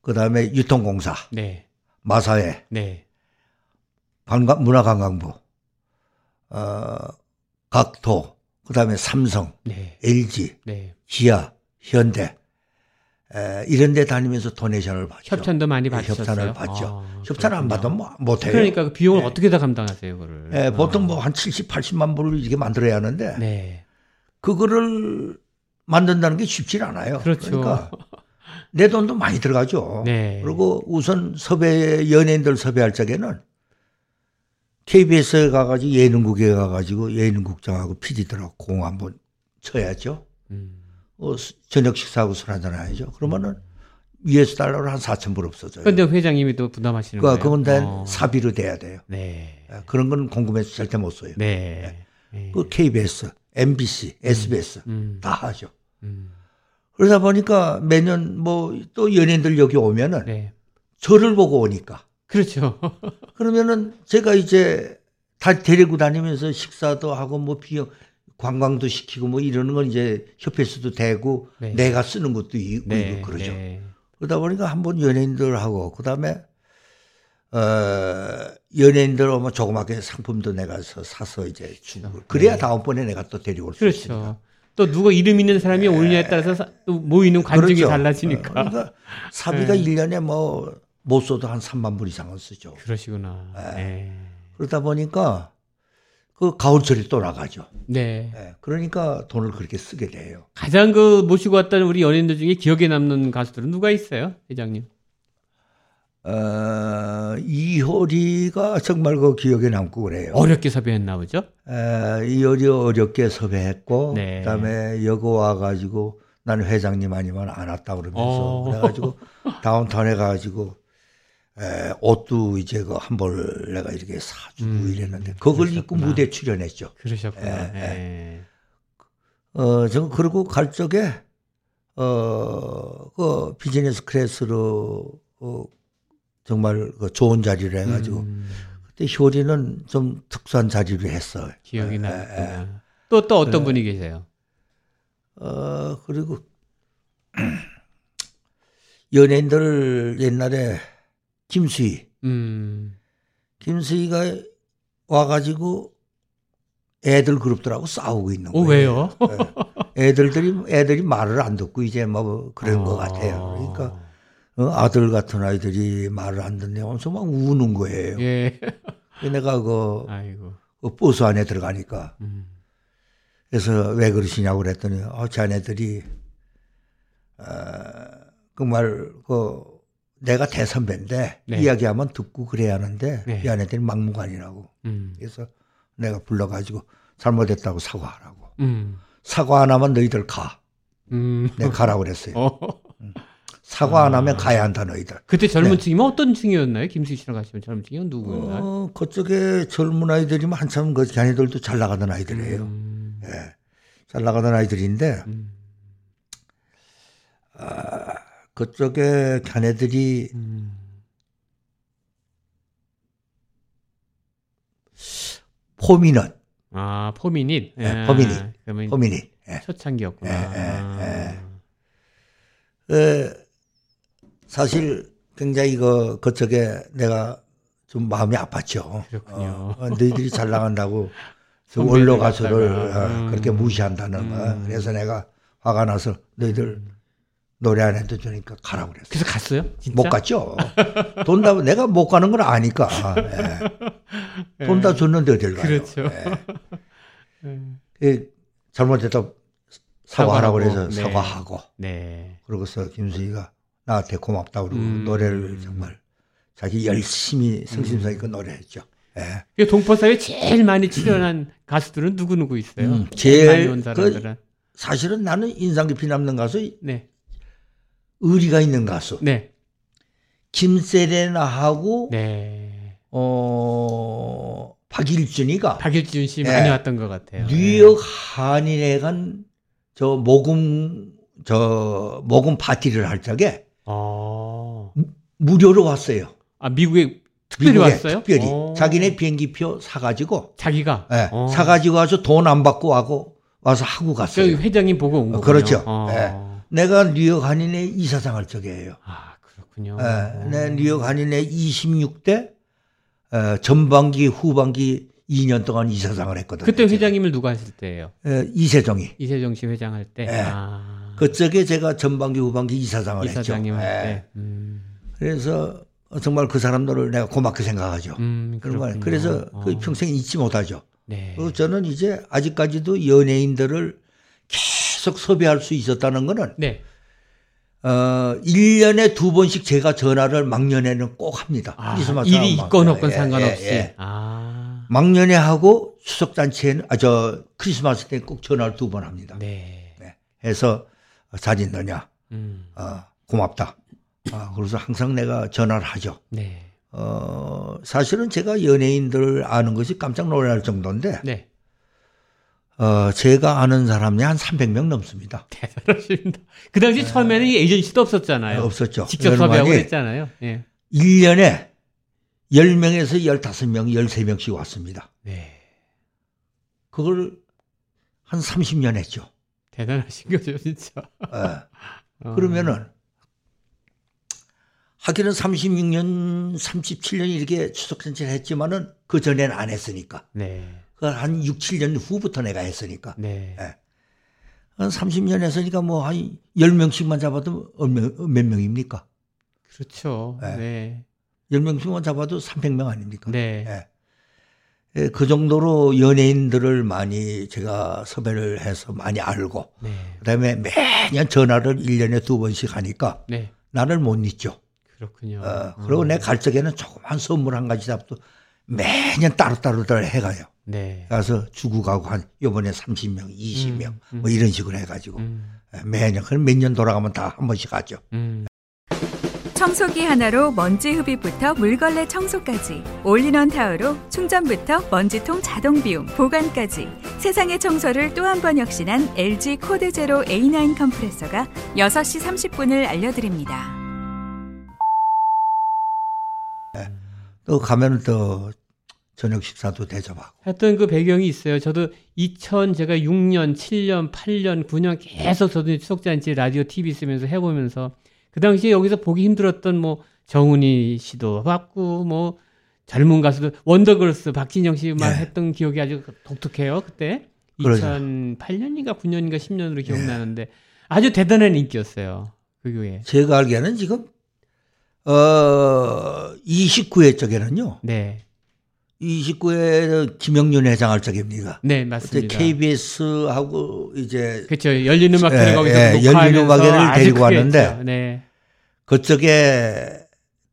그 다음에 유통공사, 네. 마사회, 네. 관광, 문화관광부, 어, 각도, 그 다음에 삼성, 네. LG, 네. 기아, 현대, 에, 이런 데 다니면서 도네이션을 받죠. 협찬도 많이 받죠. 네, 협찬을 받죠. 아, 협찬 안 받으면 뭐 못해요. 그러니까 그 비용을 네. 어떻게 다 감당하세요, 그거를? 네, 보통 뭐한 70, 80만 불을 이게 만들어야 하는데, 네. 그거를 만든다는 게 쉽지 않아요. 그렇죠. 그러니까 내 돈도 많이 들어가죠. 네. 그리고 우선 섭외, 연예인들 섭외할 적에는 KBS에 가가지고 예능국에 가가지고 예능국장하고 PD들하고 공 한번 쳐야죠. 음. 어, 저녁 식사하고 술 한잔 해야죠. 그러면은 위에서 달러로 한 4천 불 없어져요. 그런데 회장님이 또 부담하시는 거예요? 그건 어. 사비로 돼야 돼요. 네. 예, 그런 건 궁금해서 절대 못 써요. 네. 네. 그 KBS, MBC, SBS 음. 음. 다 하죠. 음. 그러다 보니까 매년 뭐 또 연예인들 여기 오면은 네. 저를 보고 오니까 그렇죠. 그러면은 제가 이제 다 데리고 다니면서 식사도 하고 뭐 비용 관광도 시키고 뭐 이러는 건 이제 협회에서도 되고 네. 내가 쓰는 것도 있고 네. 그러죠. 네. 그러다 보니까 한번 연예인들하고 그다음에 어 연예인들 오면 조그맣게 상품도 내가 사서 이제 주고 네. 그래야 다음번에 내가 또 데리고 올수 그렇죠. 있으니까. 또 누가 이름 있는 사람이 네. 오느냐에 따라서 또 모이는 관중이 그렇죠. 달라지니까. 그러니까 사비가 네. 1년에 뭐 못 써도 한 3만 불 이상은 쓰죠. 그러시구나. 네. 네. 그러다 보니까 그 가을철에 또 나가죠. 네. 네. 그러니까 돈을 그렇게 쓰게 돼요. 가장 그 모시고 왔다는 우리 연예인들 중에 기억에 남는 가수들은 누가 있어요, 회장님? 어, 이효리가 정말 그 기억에 남고 그래요. 어렵게 섭외했나 보죠? 에, 이효리 어렵게 섭외했고, 네. 그다음에 여고 와가지고 나는 회장님 아니면 안 왔다 그러면서 어. 그래가지고 다운타운에 가가지고 에, 옷도 이제 그 한 벌 내가 이렇게 사주고 음, 이랬는데 그걸 그러셨구나. 입고 무대 출연했죠. 그러셨구나. 에, 에. 어, 저 그리고 갈 적에 어, 그 비즈니스 클래스로 어, 정말 그 좋은 자리를 해가지고 음. 그때 효리는 좀 특수한 자리를 했어요. 기억이 나요. 또또 또 어떤 분이 계세요? 어 그리고 연예인들 옛날에 김수희, 음. 김수희가 와가지고 애들 그룹들하고 싸우고 있는 어, 거예요. 어, 왜요? 네. 애들들이 애들이 말을 안 듣고 이제 뭐 그런 아. 것 같아요. 그러니까 어, 아들 같은 아이들이 말을 안 듣네 하면서 막 우는 거예요. 예. 내가 그, 아이고. 그 버스 안에 들어가니까 음. 그래서 왜 그러시냐고 그랬더니 어, 자네들이 어, 그말 그 내가 대선배인데 네. 이야기하면 듣고 그래야 하는데 네. 이 아내들이 막무가내라고. 음. 그래서 내가 불러가지고 잘못했다고 사과하라고. 음. 사과 안 하면 너희들 가. 음. 내가 가라고 그랬어요. 어. 음. 사과 안 하면 아. 가야 한다 너희들. 그때 젊은 네. 층이면 어떤 층이었나요? 김수희 씨랑 가시면 젊은 층이 누구였나요? 어, 그쪽에 젊은 아이들이면 한참 그 걔네들도 잘 나가던 아이들이에요. 음. 예. 잘 나가던 아이들인데 음. 아, 그쪽에 걔네들이 음. 포미닛. 아, 포미닛. 예, 아, 포미닛. 포미닛. 예. 초창기였구나. 예, 예, 예. 아. 사실 굉장히 그, 그쪽에 내가 좀 마음이 아팠죠. 그렇군요. 어, 너희들이 잘 나간다고 저 원로 가수를 어, 음. 그렇게 무시한다는 음. 거. 그래서 내가 화가 나서 너희들 음. 노래 안 해도 되니까 가라고 그랬어. 그래서 갔어요? 진짜? 못 갔죠. 돈 다, 내가 못 가는 걸 아니까. 예. 돈다 줬는데 어딜 가요. 그렇죠. 예. 예. 잘못했다 사과하라고 그래서 네. 사과하고. 네. 그러고서 김수희가 나한테 고맙다 그러고 음. 노래를 정말 자기 열심히 성심성 있고 노래했죠. 예. 동포사회 제일 많이 출연한 가수들은 누구 누구 있어요? 음, 제일 그, 사실은 나는 인상 깊이 남는 가수 네. 의리가 있는 가수. 네. 김세레나하고 네. 어 박일준이가 박일준 씨 많이 네. 왔던 것 같아요. 뉴욕 네. 한인회 간저 모금 저 모금 파티를 할 적에 아. 무료로 왔어요. 아 미국에 특별히 미국에 왔어요? 특별히 오. 어. 자기네 비행기표 사가지고 자기가 네, 사가지고 와서 돈 안 받고 하고 와서 하고 갔어요. 회장님 보고 온 거군요. 그렇죠. 네. 내가 뉴욕 한인회 이사장할 적이에요. 아, 그렇군요. 네, 내 뉴욕 한인회 26대 어, 전반기 후반기 2년 동안 이사장을 했거든요. 그때 회장님을 누가 했을 때예요? 에, 이세종이. 이세종 씨 회장할 때. 네. 아. 그쪽에 제가 전반기 후반기 이사장을 이사장님 했죠. 할 때. 음. 그래서 정말 그 사람들을 내가 고맙게 생각하죠. 음, 그런 그래서 어. 그 평생 잊지 못하죠. 네. 그리고 저는 이제 아직까지도 연예인들을 계속 섭외할 수 있었다는 거는 네. 어, 1년에 두 번씩 제가 전화를 막년에는 꼭 합니다. 아, 일이 있건 없건 예, 상관없이. 예, 예. 아. 막년에 하고 추석 잔치에는, 아, 저, 크리스마스 때 꼭 전화를 두 번 합니다. 네. 네. 해서 사진 넣냐. 음. 어, 고맙다. 아, 그래서 항상 내가 전화를 하죠. 네. 어, 사실은 제가 연예인들을 아는 것이 깜짝 놀랄 정도인데. 네. 어, 제가 아는 사람이 한 300명 넘습니다. 대단하십니다. 그 당시 네. 처음에는 에이전시도 없었잖아요. 없었죠. 직접 섭외하고 했잖아요. 예. 1년에 10명에서 15명, 13명씩 왔습니다. 네. 그걸 한 30년 했죠. 대단하신 거죠, 진짜. 네. 어. 그러면은 하기는 36년, 37년 이렇게 추석 전체를 했지만은 그 전에는 안 했으니까. 네. 그걸 한 6, 7년 후부터 내가 했으니까. 네. 네. 한 30년 했으니까 뭐 한 10명씩만 잡아도 몇 명입니까? 그렇죠. 네. 네. 10명씩만 잡아도 300명 아닙니까? 네. 네. 그 정도로 연예인들을 많이 제가 섭외를 해서 많이 알고 네. 그다음에 매년 전화를 1년에 두 번씩 하니까 네. 나를 못 잊죠. 그렇군요. 어, 그리고 음. 내갈 적에는 조그만 선물 한 가지 잡도 매년 따로따로 해 가요. 네. 가서 주고 가고 한 요번에 30명, 20명 음, 음. 뭐 이런 식으로 해가지고 음. 예, 매년 그럼 몇 년 돌아가면 다 한 번씩 하죠. 음. 청소기 하나로 먼지 흡입부터 물걸레 청소까지 올인원 타워로 충전부터 먼지통 자동 비움 보관까지 세상의 청소를 또 한 번 혁신한 LG 코드 제로 A9 컴프레서가 6시 30분을 알려드립니다. 네. 또 가면은 또 저녁 식사도 대접하고. 했던 그 배경이 있어요. 저도 2000 제가 6년, 7년, 8년, 9년 계속 저도 추석잔치 라디오 TV 쓰면서 해보면서 그 당시에 여기서 보기 힘들었던 뭐 정훈이 씨도 봤고 뭐 젊은 가수들 원더걸스 박진영 씨만 네. 했던 기억이 아주 독특해요. 그때 그러죠. 2008년인가 9년인가 10년으로 기억나는데 네. 아주 대단한 인기였어요. 그 교회. 제가 알기에는 지금 어 29회 쪽에는요. 네. 29회 김영윤 회장 할 적입니다. 네, 맞습니다. KBS하고 이제 그렇죠. 열린 음악회 예, 거기서 예, 열린 음악회를 데리고 왔는데 네. 그쪽에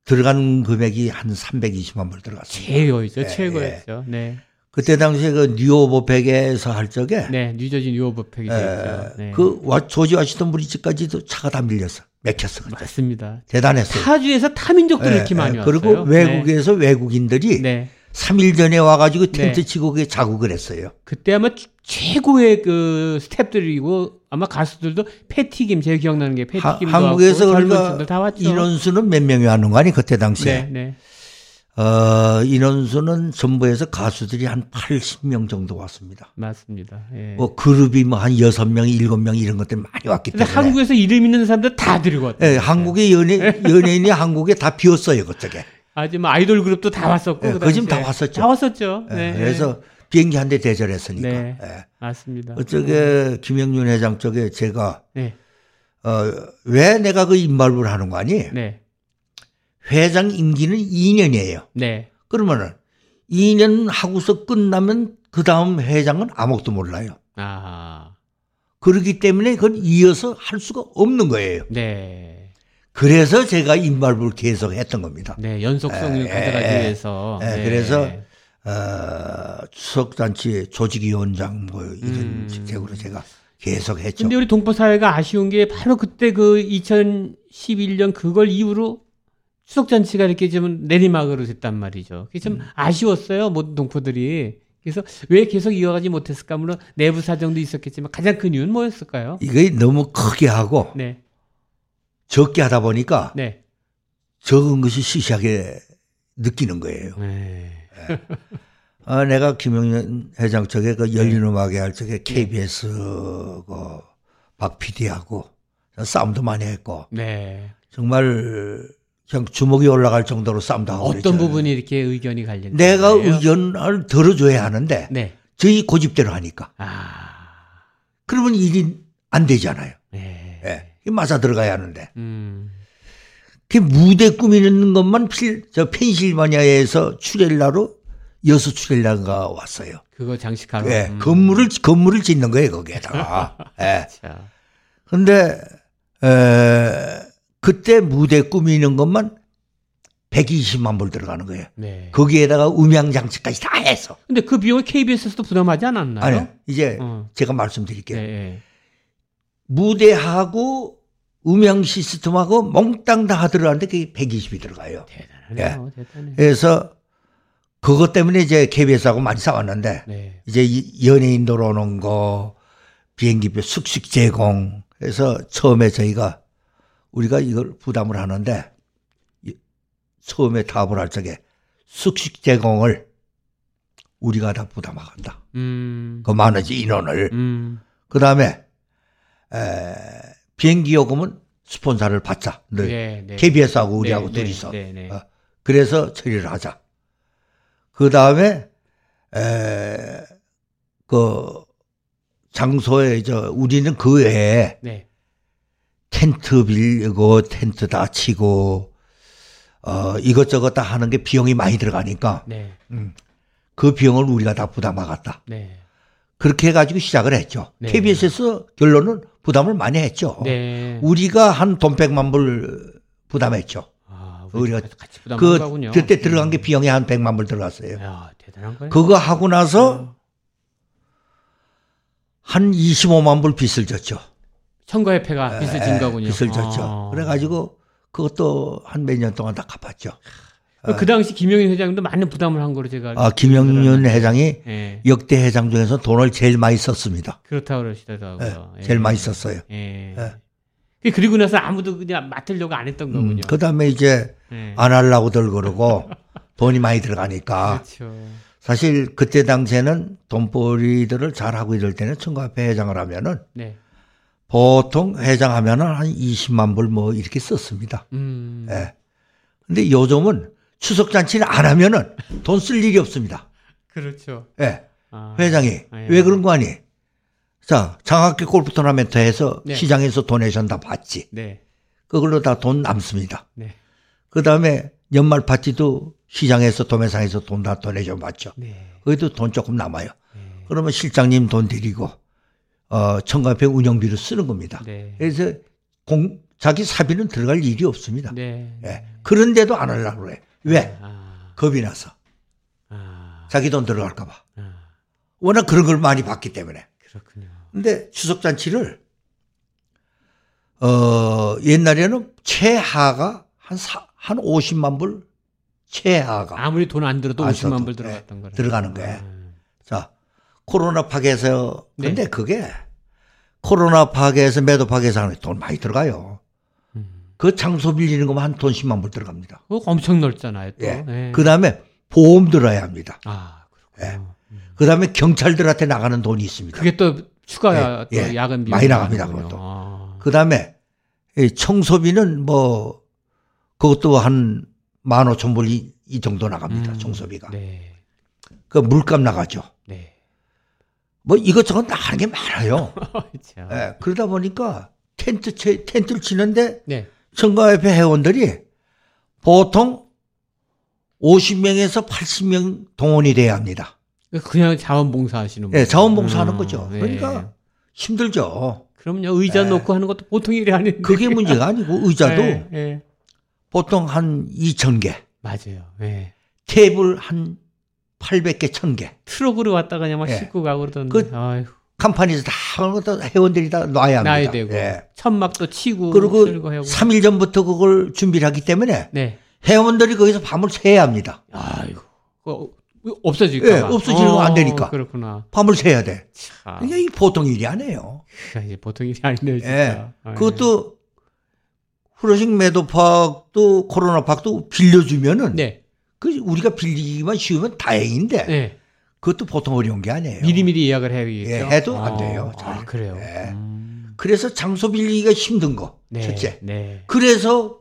들어간 금액이 한 320만 불 들어갔습니다. 최고였죠. 예, 최고였죠. 예. 네. 그때 당시에 그 뉴오버팩에서 할 적에 네, 뉴저지 뉴오버팩이 예, 네. 그 조지 와시턴 브리지까지도 차가 다 밀렸어. 맥혔어. 그때. 맞습니다. 대단했어요. 타주에서 타민족들 예, 이렇게 많이 왔어요. 그리고 외국에서 네. 외국인들이 네. 3일 전에 와가지고 텐트 네. 치고 그게 자국을 했어요. 그때 아마 최고의 그 스탭들이고 아마 가수들도 패티김 제가 기억나는 게 패티김도 하, 한국에서 그러니까. 인원수는 몇 명이 왔는 거 아니 그때 당시에. 네, 네. 어, 인원수는 전부에서 가수들이 한 80명 정도 왔습니다. 맞습니다. 예. 뭐 그룹이 뭐 한 6명, 7명 이런 것들 많이 왔기 때문에. 한국에서 이름 있는 사람들 다 데리고 왔어요. 예, 한국의 연예, 연예인이 한국에 다 비었어요, 그쪽에. 아주 뭐 아이돌 그룹도 다 왔었고. 네, 거짓 다 왔었죠. 다 왔었죠. 네, 네. 그래서 비행기 한 대 대절했으니까. 네, 네. 맞습니다. 어쩌게 김영윤 회장 쪽에 제가 네. 어, 왜 내가 그 인발부를 하는 거 아니? 네. 회장 임기는 2년이에요. 네. 그러면은 2년 하고서 끝나면 그 다음 회장은 아무것도 몰라요. 아. 그렇기 때문에 그건 이어서 할 수가 없는 거예요. 네. 그래서 제가 인발부를 계속 했던 겁니다. 네, 연속성을 가져가기 위해서. 네, 네. 그래서 어, 추석잔치 조직위원장 뭐 이런 음. 직책으로 제가 계속 했죠. 근데 우리 동포 사회가 아쉬운 게 바로 그때 그 2011년 그걸 이후로 추석 잔치가 이렇게 좀 내리막으로 됐단 말이죠. 그게 좀 음. 아쉬웠어요, 모든 동포들이. 그래서 왜 계속 이어가지 못했을까? 물론 내부 사정도 있었겠지만 가장 큰 이유는 뭐였을까요? 이게 너무 크게 하고 네. 적게 하다 보니까 네. 적은 것이 시시하게 느끼는 거예요. 네. 네. 아, 내가 김영현 회장 쪽에 그 열린 네. 음악회 할 적에 KBS 그 박 PD하고 싸움도 많이 했고 네. 정말 그냥 주먹이 올라갈 정도로 싸움도 하고 어떤 그랬잖아요. 부분이 이렇게 의견이 갈렸나요? 내가 의견을 들어줘야 하는데 네. 저희 고집대로 하니까 아. 그러면 일이 안 되잖아요. 네. 네. 맞아 들어가야 하는데. 음. 그 무대 꾸미는 것만 필, 저 펜실바니아에서 출엘라로 여수 출엘라가 왔어요. 그거 장식하러. 예, 음. 건물을 건물을 짓는 거예요 거기에다가. 예. 근데 에, 그때 무대 꾸미는 것만 120만 불 들어가는 거예요. 네. 거기에다가 음향 장치까지 다 해서. 근데 그 비용을 KBS에서도 부담하지 않았나요? 아니, 이제 어. 제가 말씀드릴게요. 네. 네. 무대하고 음향 시스템하고 몽땅 다 들어가는데 그게 120이 들어가요. 대단하네요. 예. 대단해. 그래서 그것 때문에 이제 KBS하고 많이 싸웠는데 네. 이제 연예인 들어오는 거 비행기표 숙식 제공 해서 처음에 저희가 우리가 이걸 부담을 하는데 처음에 타업을 할 적에 숙식 제공을 우리가 다 부담하겠다. 음. 그 많아지 인원을. 음. 그 다음에 에, 비행기 요금은 스폰서를 받자. 늘 네, 네. KBS하고 우리하고 네, 네 둘이서. 네, 네, 어, 그래서 처리를 하자. 그 다음에 그 장소에 저 우리는 그 외에 텐트 빌리고 텐트 다 치고 어 이것저것 다 하는 게 비용이 많이 들어가니까 음, 그 비용을 우리가 다 부담하겠다. 그렇게 해가지고 시작을 했죠. KBS에서 결론은 부담을 많이 했죠. 네. 우리가 한 돈 백만 불 부담했죠. 아, 우리가 같이 그 거군요. 그때 들어간 게 음. 비용이 한 백만 불 들어갔어요. 야, 대단한 거예요. 그거 하고 나서 한 25만 불 빚을 졌죠. 선거협회가 빚을 진 거군요. 빚을 졌죠. 아. 그래가지고 그것도 한 몇 년 동안 다 갚았죠. 그, 그 당시 김영윤 회장도 많은 부담을 한 거로 제가 아 김영윤 회장이 예. 역대 회장 중에서 돈을 제일 많이 썼습니다. 그렇다고 그러시더라고요. 예. 제일 많이 썼어요. 예. 예. 그리고 나서 아무도 그냥 맡으려고 안 했던 음, 거군요. 음, 그 다음에 이제 예. 안 하려고들 그러고 돈이 많이 들어가니까 그렇죠. 사실 그때 당시에는 돈벌이들을 잘 하고 이럴 때는 청과회 회장을 하면은 네. 보통 회장 하면은 한 20만 불 뭐 이렇게 썼습니다. 음. 예. 근데 요즘은 추석 잔치를 안 하면은 돈 쓸 일이 없습니다. 그렇죠. 예. 아. 회장이 아, 예. 왜 그런 거 아니? 자, 장학계 골프 토너멘트에서 네. 시장에서 도네이션 다 받지. 네. 그걸로 다 돈 남습니다. 네. 그 다음에 연말 파티도 시장에서 도매상에서 돈 다 도네이션 받죠. 네. 거기도 돈 조금 남아요. 네. 그러면 실장님 돈 드리고 어, 청가회 운영비로 쓰는 겁니다. 네. 그래서 공, 자기 사비는 들어갈 일이 없습니다. 네. 예. 그런데도 안 하려고 그래. 왜? 아. 겁이 나서. 아. 자기 돈 들어갈까봐. 아. 워낙 그런 걸 많이 봤기 때문에. 그렇군요. 근데 추석잔치를, 어, 옛날에는 최하가 한 사, 한 50만 불 최하가. 아무리 돈 안 들어도 50만 불 들어갔던 거예요. 들어가는 거예요. 아. 자, 코로나 파괴해서 네. 근데 그게 코로나 파괴해서 매도 파괴해서 하는 돈 많이 들어가요. 음. 그 장소 빌리는 것만 한돈 10만 불 들어갑니다. 그 엄청 넓잖아요. 또. 예. 네. 그 다음에 보험 들어야 합니다. 아. 예. 음. 그 다음에 경찰들한테 나가는 돈이 있습니다. 그게 또 추가 예. 또 야근 비용 많이 나갑니다. 그것도. 아. 그 다음에 청소비는 뭐 그것도 한 만 오천 불이 이 정도 나갑니다. 음. 청소비가. 네. 그 물값 나가죠. 네. 뭐 이것저것 나가는 게 많아요. 네, 그러다 보니까 텐트 치, 텐트를 치는데 네. 청가협회 회원들이 보통 50명에서 80명 동원이 돼야 합니다. 그냥 자원봉사 하시는 분. 네, 자원봉사 하는 음, 거죠. 네. 그러니까 힘들죠. 그럼요. 의자 네. 놓고 하는 것도 보통 일이 아닌데. 그게 문제가 아니고 의자도 네, 네. 보통 한 2,000개. 맞아요. 네. 테이블 한 800개, 1000개. 트럭으로 왔다가 그냥 막 예. 싣고 가고 그러던데. 그 아이고. 컴퍼니에서 다 회원들이 다 놔야 합니다. 놔야 되고. 예. 천막도 치고 그리고 3일 전부터 그걸 준비를 하기 때문에 네. 회원들이 거기서 밤을 새야 합니다. 아이고. 어, 없어질까 예, 없어지면 어, 안 되니까. 그렇구나. 밤을 새야 돼. 이게 이 보통 일이 아니에요. 이제 보통 일이 아니네요, 진짜. 예. 그것도 후러식 매도팍도 코로나 팍도 빌려주면은 네. 그 우리가 빌리기만 쉬우면 다행인데 네. 그것도 보통 어려운 게 아니에요. 미리미리 예약을 해야겠죠. 예, 해도 안 돼요. 아, 아 그래요. 네. 음. 그래서 장소 빌리기가 힘든 거 네. 첫째. 네. 그래서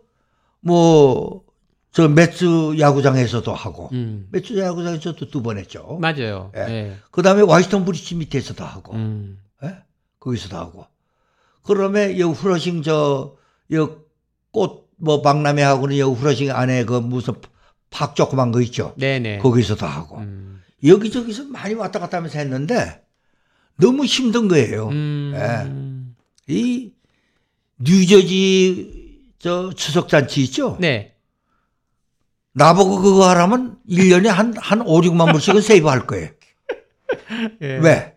뭐 저 매츠 야구장에서도 하고 음. 매츠 야구장에서도 두 번 했죠. 맞아요. 예. 네. 그다음에 와이스턴 브리지 밑에서도 하고 음. 예? 거기서도 하고 그러면 여 후러싱 저여꽃 뭐 박람회 하고는 여 후러싱 안에 그 무슨 팍 조그만 거 있죠. 네네. 거기서도 하고 음. 여기저기서 많이 왔다 갔다 하면서 했는데 너무 힘든 거예요. 음. 예. 이 뉴저지 저 추석 잔치 있죠. 네. 나보고 그거 하라면 1년에 한, 한 5, 6만 불씩은 세이브 할 거예요. 예. 왜?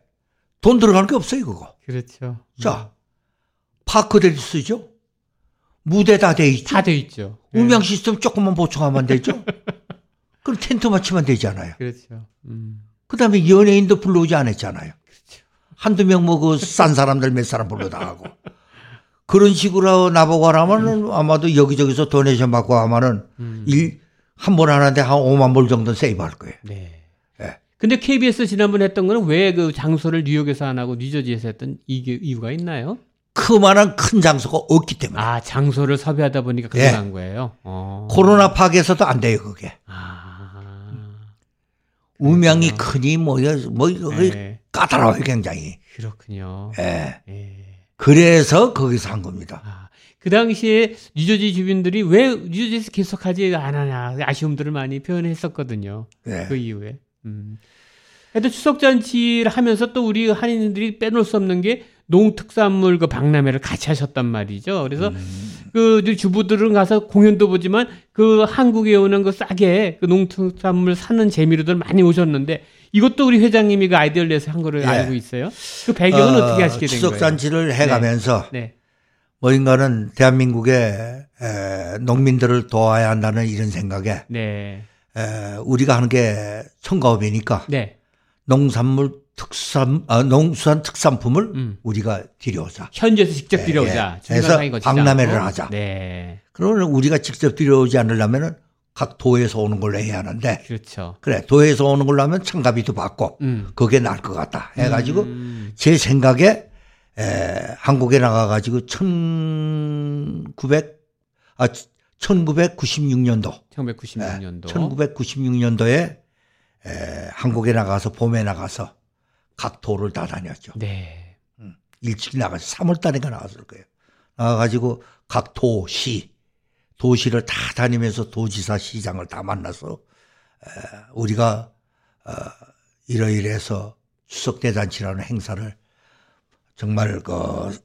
돈 들어가는 게 없어요, 그거. 그렇죠. 자, 파크들이 쓰죠? 무대 다 돼 있죠. 다 돼 있죠. 음향 시스템 조금만 보충하면 되죠. 그럼 텐트 맞추면 되잖아요. 그렇죠. 음. 그 다음에 연예인도 불러오지 않았잖아요. 그렇죠. 한두 명 뭐 그 싼 사람들 몇 사람 불러다 하고. 그런 식으로 나보고 하라면은 음. 아마도 여기저기서 도네이션 받고 하면은 음. 일 한 번 하는데 한 5만 불 정도 세이브 할 거예요. 네. 네. 근데 KBS 지난번 했던 거는 왜 그 장소를 뉴욕에서 안 하고 뉴저지에서 했던 이게 이유가 있나요? 그만한 큰 장소가 없기 때문에. 아, 장소를 섭외하다 보니까 그거 예. 한 거예요? 어. 코로나 파괴에서도 안 돼요, 그게. 아. 음향이 그렇구나. 크니 뭐, 뭐, 예. 까다로워요, 굉장히. 그렇군요. 예. 예. 그래서 거기서 한 겁니다. 아, 그 당시에 뉴저지 주민들이 왜 뉴저지에서 계속 하지 않았냐 아쉬움들을 많이 표현했었거든요. 예. 그 이후에. 음. 하여튼 추석 잔치를 하면서 또 우리 한인들이 빼놓을 수 없는 게 농특산물 그 박람회를 같이 하셨단 말이죠. 그래서 음. 그 주부들은 가서 공연도 보지만 그 한국에 오는 그 싸게 그 농특산물 사는 재미로들 많이 오셨는데 이것도 우리 회장님이 그 아이디어를 내서 한 거를 예. 알고 있어요. 그 배경은 어, 떻게 하시게 된 거예요? 추석잔치를 해가면서 네. 네. 뭐인가는 대한민국의 에, 농민들을 도와야 한다는 이런 생각에 네. 에, 우리가 하는 게 청가업이니까 네. 농산물 특산 아, 농수산 특산품을 음. 우리가 들여오자. 현지에서 직접 들여오자. 예, 예. 그래서 박람회를 하자. 네. 그러면 우리가 직접 들여오지 않으려면은 각 도에서 오는 걸로 해야 하는데. 그렇죠. 그래, 도에서 오는 걸로 하면 참가비도 받고, 음. 그게 나을 것 같다. 해가지고, 음. 제 생각에, 에, 한국에 나가가지고, 1900, 아, 1996년도. 1996년도. 에, 1996년도에, 에, 한국에 나가서, 봄에 나가서, 각 도를 다 다녔죠. 네. 음, 일찍 나가서 3월 달인가 나갔을 거예요. 나가가지고 각 도시, 도시를 다 다니면서 도지사 시장을 다 만나서 우리가 어, 이러이러해서 추석 대잔치라는 행사를 정말 그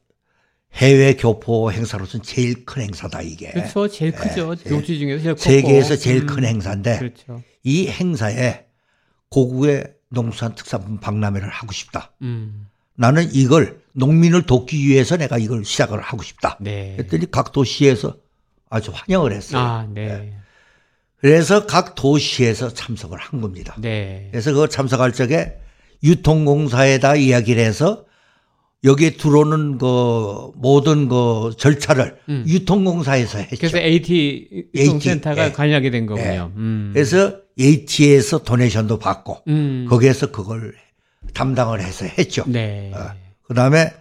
해외 교포 행사로서는 제일 큰 행사다 이게. 그렇죠, 제일 크죠. 예, 교지 중에서 제일 세계에서 제일 음, 큰 행사인데 그렇죠. 이 행사에 고국의 농수산 특산품 박람회를 하고 싶다. 음. 나는 이걸 농민을 돕기 위해서 내가 이걸 시작을 하고 싶다. 네. 그랬더니 각 도시에서 아주 환영을 했어요. 아, 네. 네. 그래서 각 도시에서 참석을 한 겁니다. 네. 그래서 그 참석할 적에 유통공사에다 이야기를 해서 여기에 들어오는 그 모든 그 절차를 음. 유통공사에서 했죠. 그래서 AT 유통센터가 AT, 관여하게 된 거군요. 예. 음. 그래서 AT에서 도네이션도 받고 음. 거기에서 그걸 담당을 해서 했죠. 네. 어. 그다음에 에,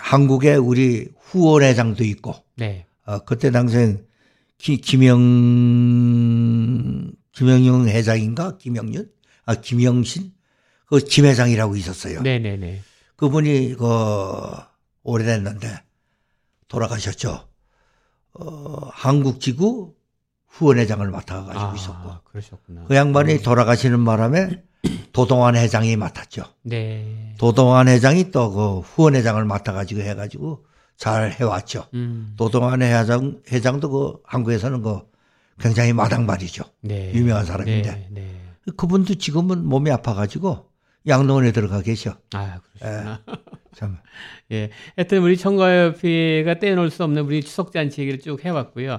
한국에 우리 후원회장도 있고 네. 어, 그때 당시엔 기, 김영 김영용 회장인가 김영윤 아 김영신 그 김 회장이라고 있었어요. 네네네. 네, 네. 그분이 그 오래됐는데 돌아가셨죠. 어, 한국지구 후원회장을 맡아가지고 아, 있었고. 그러셨구나. 그 양반이 음. 돌아가시는 바람에 도동환 회장이 맡았죠. 네. 도동환 회장이 또 그 후원회장을 맡아가지고 해가지고 잘 해왔죠. 음. 도동환 회장, 회장도 그 한국에서는 그 굉장히 마당발이죠. 네. 유명한 사람인데. 네, 네. 그분도 지금은 몸이 아파가지고 양동원에 들어가 계셔. 아, 그러시구나. 예. 참. 예. 하여튼 우리 청과협회가 떼놓을 수 없는 우리 추석잔치 얘기를 쭉 해왔고요.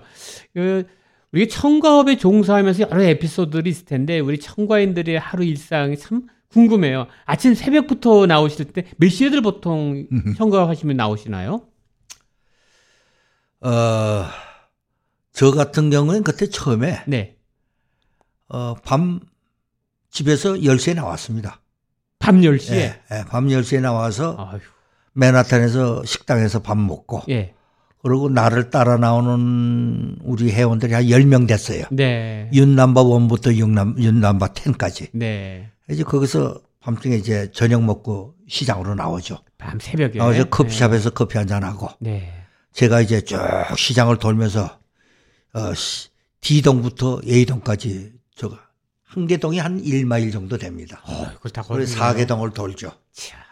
그, 우리 청과업에 종사하면서 여러 에피소드들이 있을 텐데, 우리 청과인들의 하루 일상이 참 궁금해요. 아침 새벽부터 나오실 때 몇 시에들 보통 청과업 하시면 나오시나요? 어, 저 같은 경우는 그때 처음에. 네. 어, 밤 집에서 10시에 나왔습니다. 밤 10시에? 예, 예, 밤 10시에 나와서 아휴. 맨하탄에서 식당에서 밥 먹고 예. 그리고 나를 따라 나오는 우리 회원들이 한 10명 됐어요. 네. 윤남바 1부터 윤남, 윤남바 10까지. 네. 이제 거기서 밤중에 이제 저녁 먹고 시장으로 나오죠. 밤 새벽에. 나와서 커피숍에서 네. 커피 한잔 하고. 네. 제가 이제 쭉 시장을 돌면서 어, D동부터 A동까지 저거 한개동이 한 1마일 정도 됩니다. 어, 그걸 다 그래서 4개동을 돌죠. 차.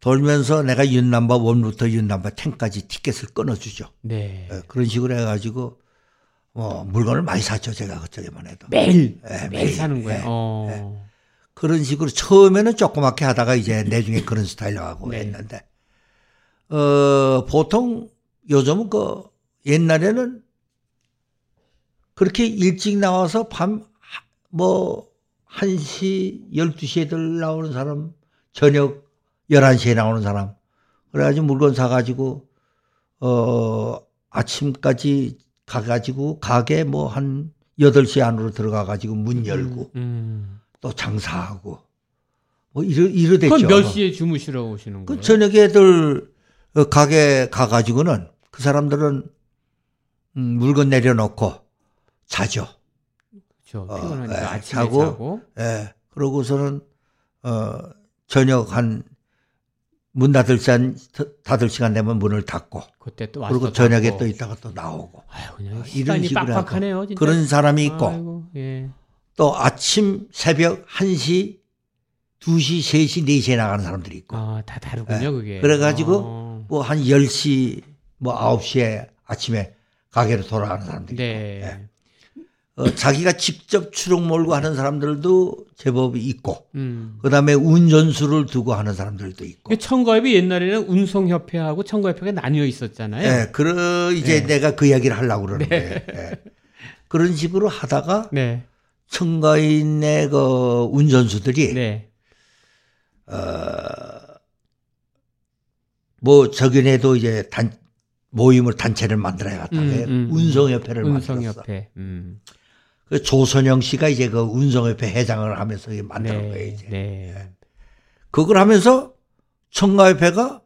돌면서 내가 윤남바 1부터 윤남바 10까지 티켓을 끊어주죠. 네. 네. 그런 식으로 해가지고 뭐 물건을 많이 샀죠. 제가 그쪽에만 해도. 매일? 네, 매일, 매일 사는 거예요? 네. 어. 네. 그런 식으로 처음에는 조그맣게 하다가 이제 내중에 그런 스타일로 하고 네. 했는데 어, 보통 요즘은 그 옛날에는 그렇게 일찍 나와서 밤 뭐 1시, 12시에 들 나오는 사람, 저녁 11시에 나오는 사람. 그래가지고 물건 사가지고, 어, 아침까지 가가지고 가게 뭐 한 8시 안으로 들어가가지고 문 열고, 음, 음. 또 장사하고, 뭐 이러, 이러댔죠. 그건 몇 시에 주무시러 오시는 그 거예요? 그 저녁에 애들 어, 가게 가가지고는 그 사람들은 음, 물건 내려놓고 자죠. 그렇죠. 피곤하니까 어, 예, 아침에 자고, 자고. 예. 그러고서는 어 저녁 한 문 닫을 시간 닫을 시간 되면 문을 닫고 그때 또 그리고 저녁에 닫고. 또 있다가 또 나오고 아유, 그냥 아, 이런 식으로 빡빡하네요, 진짜. 그런 사람이 있고 아이고, 예. 또 아침 새벽 1시 2시, 3시, 4시에 나가는 사람들이 있고. 아, 다 다르군요, 예. 그게. 그래가지고, 어. 뭐, 한 10시, 뭐, 9시에 아침에 가게로 돌아가는 사람들이 네. 있고. 예. 어, 자기가 직접 추록 몰고 하는 사람들도 제법 있고, 음. 그 다음에 운전수를 두고 하는 사람들도 있고. 청거협이 옛날에는 운송협회하고 청거협회가 나뉘어 있었잖아요. 네, 그러 이제 네. 내가 그 이야기를 하려고 그러는데 네. 네. 그런 식으로 하다가 네. 청가인의 그 운전수들이 네. 어 뭐 저기에도 이제 단 모임을 단체를 만들어야겠다. 음, 음, 음. 운송협회를 운송협회. 음. 그 조선영 씨가 이제 그 운송협회 회장을 하면서 만든 네, 거예요, 이제. 네. 예. 그걸 하면서 청가협회가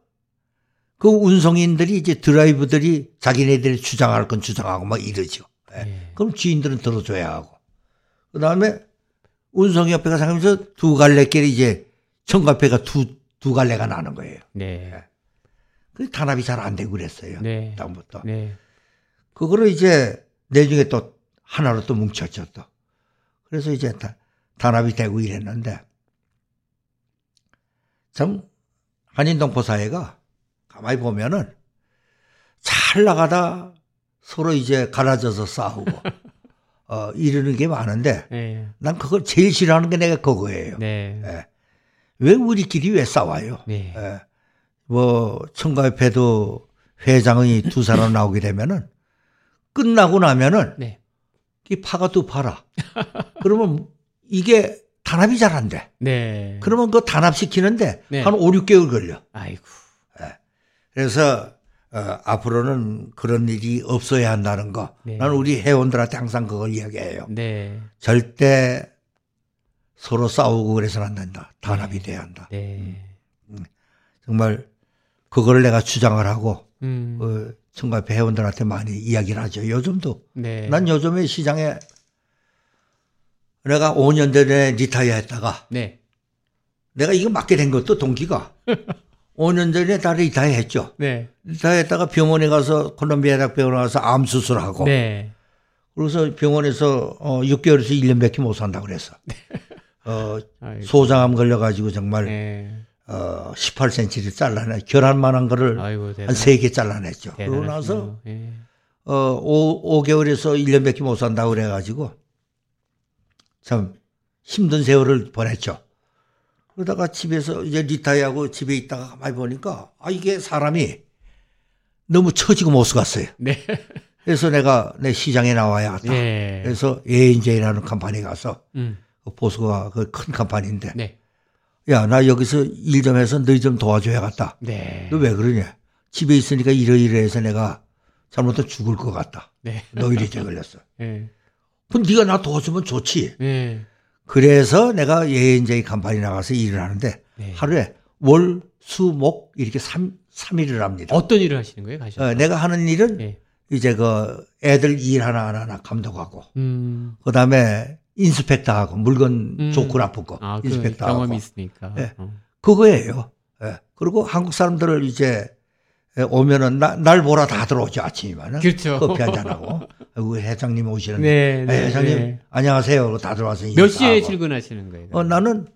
그 운송인들이 이제 드라이브들이 자기네들이 주장할 건 주장하고 막 이러죠. 예. 네. 그럼 주인들은 들어줘야 하고. 그 다음에 운송협회가 생각하면서 두 갈래끼리 이제 청가협회가 두, 두 갈래가 나는 거예요. 네. 예. 그 단합이 잘 안 되고 그랬어요. 네. 다음부터. 네. 그거를 이제 내중에 또 하나로 또 뭉쳤죠 또. 그래서 이제 다, 단합이 되고 이랬는데 참 한인동포 사회가 가만히 보면은 잘 나가다 서로 이제 갈라져서 싸우고 어 이러는 게 많은데 네. 난 그걸 제일 싫어하는 게 내가 그거예요. 네. 예. 왜 우리끼리 왜 싸워요? 네. 예. 뭐 청가협회도 회장이 두 사람 나오게 되면은 끝나고 나면은 네. 이 파가 두 파라. 그러면 이게 단합이 잘 안 돼. 네. 그러면 그 단합시키는데 네. 한 5, 6개월 걸려. 아이고. 네. 그래서 어, 앞으로는 그런 일이 없어야 한다는 거. 네. 나는 우리 회원들한테 항상 그걸 이야기해요. 네. 절대 서로 싸우고 그래서는 안 된다. 단합이 네. 돼야 한다. 네. 음. 정말 그걸 내가 주장을 하고 음. 그 청가협회 회원들한테 많이 이야기를 하죠. 요즘도. 네. 난 요즘에 시장에 내가 5년 전에 retire 했다가 네. 내가 이거 맡게 된 것도 동기가 5년 전에 다 retire 했죠. 네. retire 했다가 병원에 가서 콜롬비아 대학병원에 가서 암 수술하고 네. 그래서 병원에서 어 6개월에서 1년밖에 못 산다고. 네. 어 소장암 걸려가지고 정말 네. 어 18cm를 잘라내 계란만한 거를 한 3개 잘라냈죠. 그러고 나서 네. 어 5, 5개월에서 1년밖에 못 산다고 그래 가지고 참 힘든 세월을 보냈죠. 그러다가 집에서 이제 리타이하고 집에 있다가 가만히 보니까 아 이게 사람이 너무 처지고 못 쓰갔어요. 네. 그래서 내가 내 시장에 나와야겠다. 네. 그래서 예인제이라는 컴퍼니 가서 음. 그 보수가 그 큰 컴퍼니인데 네. 야 나 여기서 일 좀 해서 너희 좀 도와줘야겠다. 네. 너 왜 그러냐? 집에 있으니까 이러이러해서 내가 잘못하면 죽을 것 같다. 네. 노이리제 걸렸어. 네. 그럼 네가 나 도와주면 좋지. 네. 그래서 내가 예인제이 간판에 나가서 일을 하는데 네. 하루에 월, 수, 목 이렇게 3, 3일을 합니다. 어떤 일을 하시는 거예요? 가셔서? 어, 내가 하는 일은 네. 이제 그 애들 일 하나하나 하나 감독하고 음. 그다음에 인스펙터하고 물건 음. 좋고 거 아, 인스펙터하고 경험이 있으니까. 네. 어. 그거예요. 네. 그리고 한국 사람들을 이제 오면은 나, 날 보라 다 들어오죠 아침이면은 그렇죠. 커피 한 잔 하고 우리 회장님 오시는데 네, 네, 회장님 네. 안녕하세요 다 들어와서 몇 시에 출근하시는 거예요? 어, 나는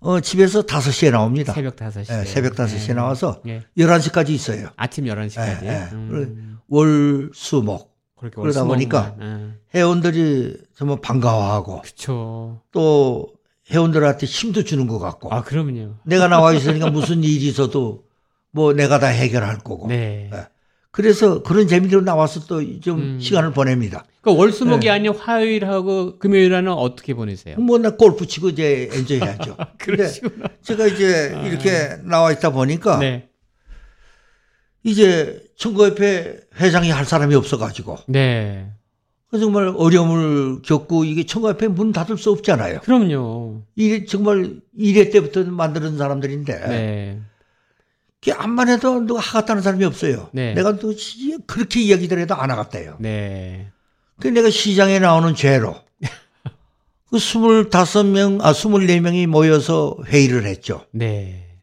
어, 집에서 5시에 나옵니다. 새벽 5시. 네, 새벽 5시에 나와서 네. 11시까지 있어요. 아침 11시까지. 네, 음. 월, 수, 목. 그러다 보니까 네. 회원들이 정말 반가워하고 그쵸. 또 회원들한테 힘도 주는 것 같고. 아, 그러면요. 내가 나와 있으니까 무슨 일이 있어도 뭐 내가 다 해결할 거고. 네. 네. 그래서 그런 재미로 나와서 또좀 음. 시간을 보냅니다. 그러니까 월수목이 네. 아닌 화요일하고 금요일에는 어떻게 보내세요? 뭐나 골프 치고 이제 엔조이 하죠. 그런데 제가 이제 아. 이렇게 나와 있다 보니까 네. 이제 청구협회 회장이 할 사람이 없어가지고. 네. 정말 어려움을 겪고 이게 청구협회 문 닫을 수 없잖아요. 그럼요. 이게 정말 1회 때부터 만드는 사람들인데. 네. 암만 해도 누가 하겠다는 사람이 없어요. 네. 내가 또 그렇게 이야기들 해도 안 하겠다요. 네. 그 내가 시장에 나오는 죄로 그 25명, 아, 24명이 모여서 회의를 했죠. 네.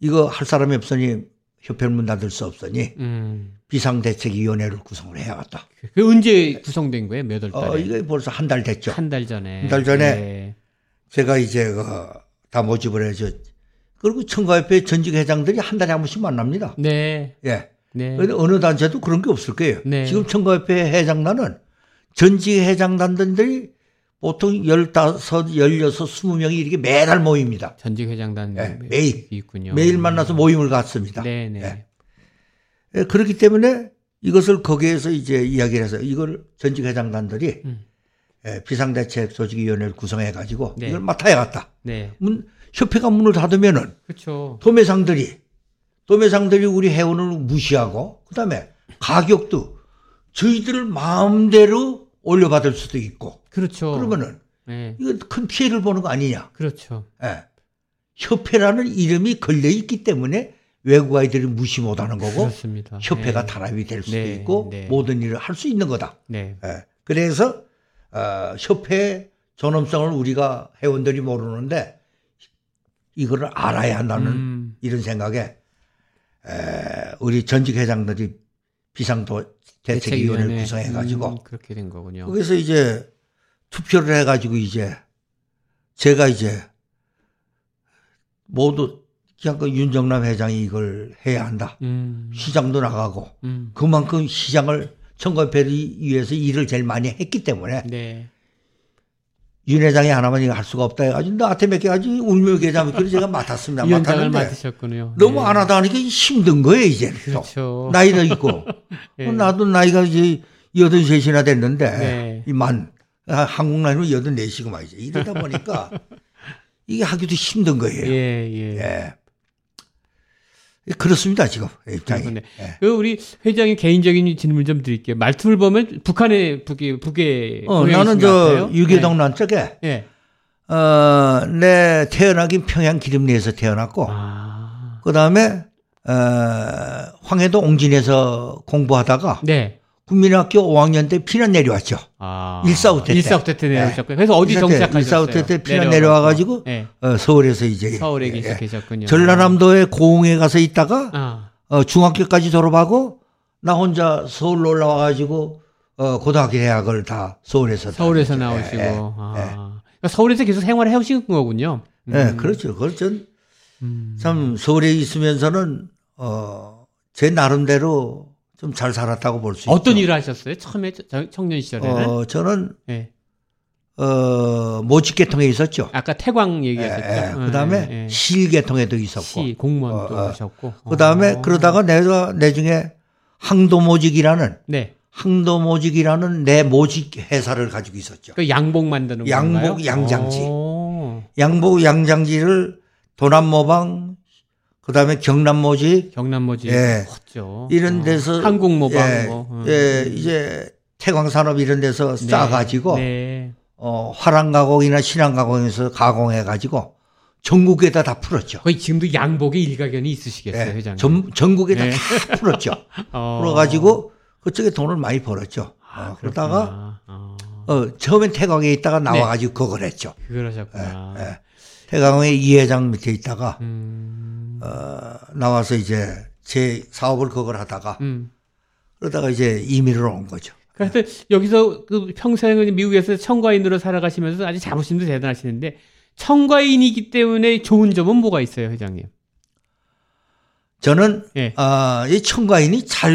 이거 할 사람이 없으니 협회를 문 닫을 수 없으니 음. 비상대책위원회를 구성을 해야겠다. 그 언제 구성된 거예요? 몇월 달에? 어, 이게 벌써 한 달 됐죠. 한 달 전에. 한 달 전에 네. 제가 이제 그다 모집을 해서 그리고 청가협회 전직 회장들이 한 달에 한 번씩 만납니다. 네. 예. 네. 어느 단체도 그런 게 없을 거예요. 네. 지금 청가협회 회장단은 전직 회장단들이 보통 15, 16, 20명이 이렇게 매달 모입니다. 전직 회장단 네, 매일 있군요. 매일 만나서 모임을 갖습니다. 네, 네. 네. 그렇기 때문에 이것을 거기에서 이제 이야기를 해서 이걸 전직 회장단들이 음. 비상대책 조직위원회를 구성해 가지고 네. 이걸 맡아야겠다. 네. 문, 협회가 문을 닫으면은 그렇죠. 도매상들이 도매상들이 우리 회원을 무시하고 그다음에 가격도 저희들 마음대로 올려받을 수도 있고. 그렇죠. 그러면은 네. 이거 큰 피해를 보는 거 아니냐. 그렇죠. 예. 협회라는 이름이 걸려 있기 때문에 외국 아이들이 무시 못하는 거고 그렇습니다. 협회가 네. 단합이 될 수도 네. 있고 네. 모든 일을 할 수 있는 거다. 네. 예. 그래서 어, 협회 존엄성을 우리가 회원들이 모르는데 이거를 알아야 한다는 음. 이런 생각에 에, 우리 전직 회장들이 비상도 대책위원회를 구성해 가지고 음, 그렇게 된 거군요. 그래서 이제 투표를 해 가지고 이제 제가 이제 모두 그냥 그 윤정남 회장이 이걸 해야 한다. 음. 시장도 나가고 음. 그만큼 시장을 청과회를 위해서 일을 제일 많이 했기 때문에 네. 윤 회장이 하나만 이거 할 수가 없다 해가지고 나한테 맡겨가지고 울며 계좌 그래서 제가 맡았습니다. 맡았는데 맡으셨군요. 너무 네. 안 하다 하니까 힘든 거예요 이제. 그렇죠. 나이도 있고 네. 나도 나이가 이제 여든 셋이나 됐는데 네. 이만 아, 한국 나이로 여든 넷이고 말이죠. 이러다 보니까 이게 하기도 힘든 거예요. 예, 예. 예. 그렇습니다 지금 입장이. 네. 그 우리 회장님 개인적인 질문 좀 드릴게요. 말투를 보면 북한의 북의 북의 어, 나는 저 유계동란 네. 쪽에 네. 어 내 태어나긴 평양 기름리에서 태어났고 아. 그 다음에 어 황해도 옹진에서 공부하다가 네. 국민학교 5학년 때 피난 내려왔죠. 아. 일사후퇴 때. 일사후퇴 때 내려오셨고요. 네. 그래서 어디 정착하셨어요? 일사후퇴 때 피난 내려와 가지고 네. 어, 서울에서 이제 서울에 예, 예. 계셨군요. 전라남도의 고흥에 가서 있다가 아. 어, 중학교까지 졸업하고 나 혼자 서울로 올라와 가지고 어, 고등학교 대학을 다 서울에서 서울에서 나오시고 예, 아. 그러니까 서울에서 계속 생활을 해오신 거군요. 음. 네, 그렇죠. 그렇죠. 음. 참 서울에 있으면서는 어, 제 나름대로 좀 잘 살았다고 볼 수 있죠. 어떤 일을 하셨어요? 처음에 청년 시절에는? 어, 저는 네. 어, 모직계통에 있었죠. 아까 태광 얘기하셨죠. 예, 예. 그다음에 예, 예. 실계통에도 있었고. 시 공무원도 어, 어. 하셨고. 그 다음에 어. 그러다가 내가 나중에 항도모직이라는 네. 항도모직이라는 내 모직 회사를 가지고 있었죠. 그 양복 만드는 양복 건가요? 양장지. 오. 양복 양장지를 도남모방 그다음에 경남모지, 경남모지, 예, 컸죠. 이런 어. 데서 어. 한국모방, 예, 뭐. 예, 이제 태광산업 이런 데서 네, 싸가지고 네. 어, 화랑 가공이나 신안 가공에서 가공해 가지고 전국에다 다 풀었죠. 거의 지금도 양복에 일가견이 있으시겠어요, 예, 회장님. 전, 전국에다 네. 다 풀었죠. 어. 풀어가지고 그쪽에 돈을 많이 벌었죠. 아, 어, 그러다가 어. 어, 처음엔 태광에 있다가 나와가지고 네. 그걸 했죠. 그걸 하셨구나. 예, 예. 태광의 이 회장 밑에 있다가 음. 어, 나와서 이제 제 사업을 그걸 하다가 음. 그러다가 이제 이민으로 온 거죠. 그래서 여기서 그 평생을 미국에서 청과인으로 살아가시면서 아주 자부심도 대단하시는데 청과인이기 때문에 좋은 점은 뭐가 있어요, 회장님? 저는 네. 어, 이 청과인이 잘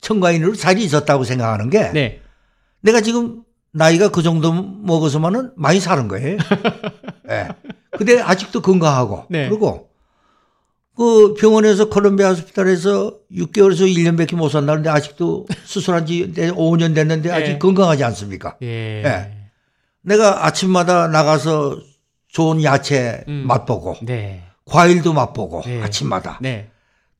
청과인으로 잘 있었다고 생각하는 게 네. 내가 지금 나이가 그 정도 먹어서만은 많이 사는 거예요. 네. 근데 아직도 건강하고 네. 그리고 그 병원에서 콜롬비아 호스피탈에서 6개월에서 1년밖에 못 산다는데 아직도 수술한 지 5년 됐는데 아직 네. 건강하지 않습니까? 예. 네. 내가 아침마다 나가서 좋은 야채 음. 맛보고 네. 과일도 맛보고 네. 아침마다 네.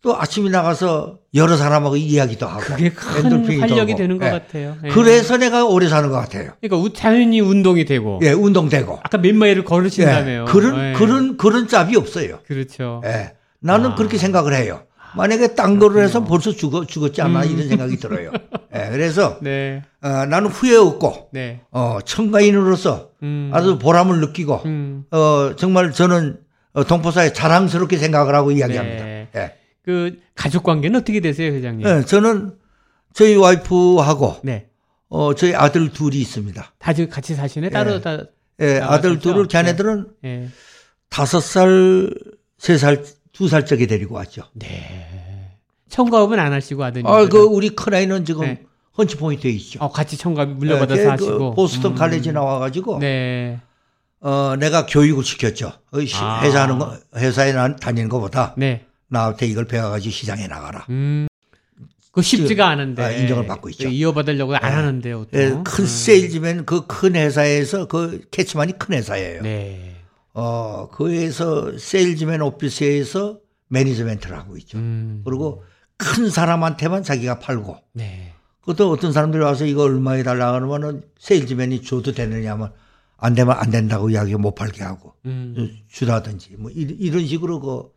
또 아침에 나가서 여러 사람하고 이야기도 하고 그게 큰 활력이 돌고. 되는 것 네. 같아요. 예. 그래서 내가 오래 사는 것 같아요. 그러니까 자연히 운동이 되고, 예, 운동되고. 아까 몇 마일을 걸으신다며요. 예. 그런 예. 그런 그런 짭이 없어요. 그렇죠. 예. 나는 아. 그렇게 생각을 해요. 만약에 딴 거를 해서 벌써 죽어, 죽었지 않나 음. 이런 생각이 들어요. 네, 그래서 네. 어, 나는 후회 없고 네. 어, 청가인으로서 음. 아주 보람을 느끼고 음. 어, 정말 저는 어, 동포사에 자랑스럽게 생각을 하고 이야기합니다. 네. 네. 그 가족 관계는 어떻게 되세요, 회장님? 네, 저는 저희 와이프하고 네. 어, 저희 아들 둘이 있습니다. 다 같이 사시네? 따로 예. 다. 예, 아들 둘을 걔네들은 네. 다섯 살, 세 살, 두살 적에 데리고 왔죠. 네. 청가업은 안 하시고 아드님. 아, 그 우리 큰아이는 지금 네. 헌치 포인트에 있죠. 어, 같이 청가업 물려받아서 네, 그 하시고. 그 보스턴 음. 칼레지 나와가지고. 네. 어, 내가 교육을 시켰죠. 어, 아. 회사하는 거, 회사에 다니는 것보다. 네. 나한테 이걸 배워가지고 시장에 나가라. 음. 그 쉽지가 않은데 아, 인정을 받고 있죠. 이어받으려고 네. 안 하는데요. 네, 큰 음. 세일즈맨 그 큰 회사에서 그 Katzman이 큰 회사예요. 네. 어, 그에서 세일즈맨 오피스에서 management를 하고 있죠. 음. 그리고 큰 사람한테만 자기가 팔고 네. 그것도 어떤 사람들이 와서 이거 얼마에 달라 그러면은 세일즈맨이 줘도 되느냐면 안 되면 안 된다고 이야기 못 팔게 하고 음. 주라든지 뭐 이 런 식으로 그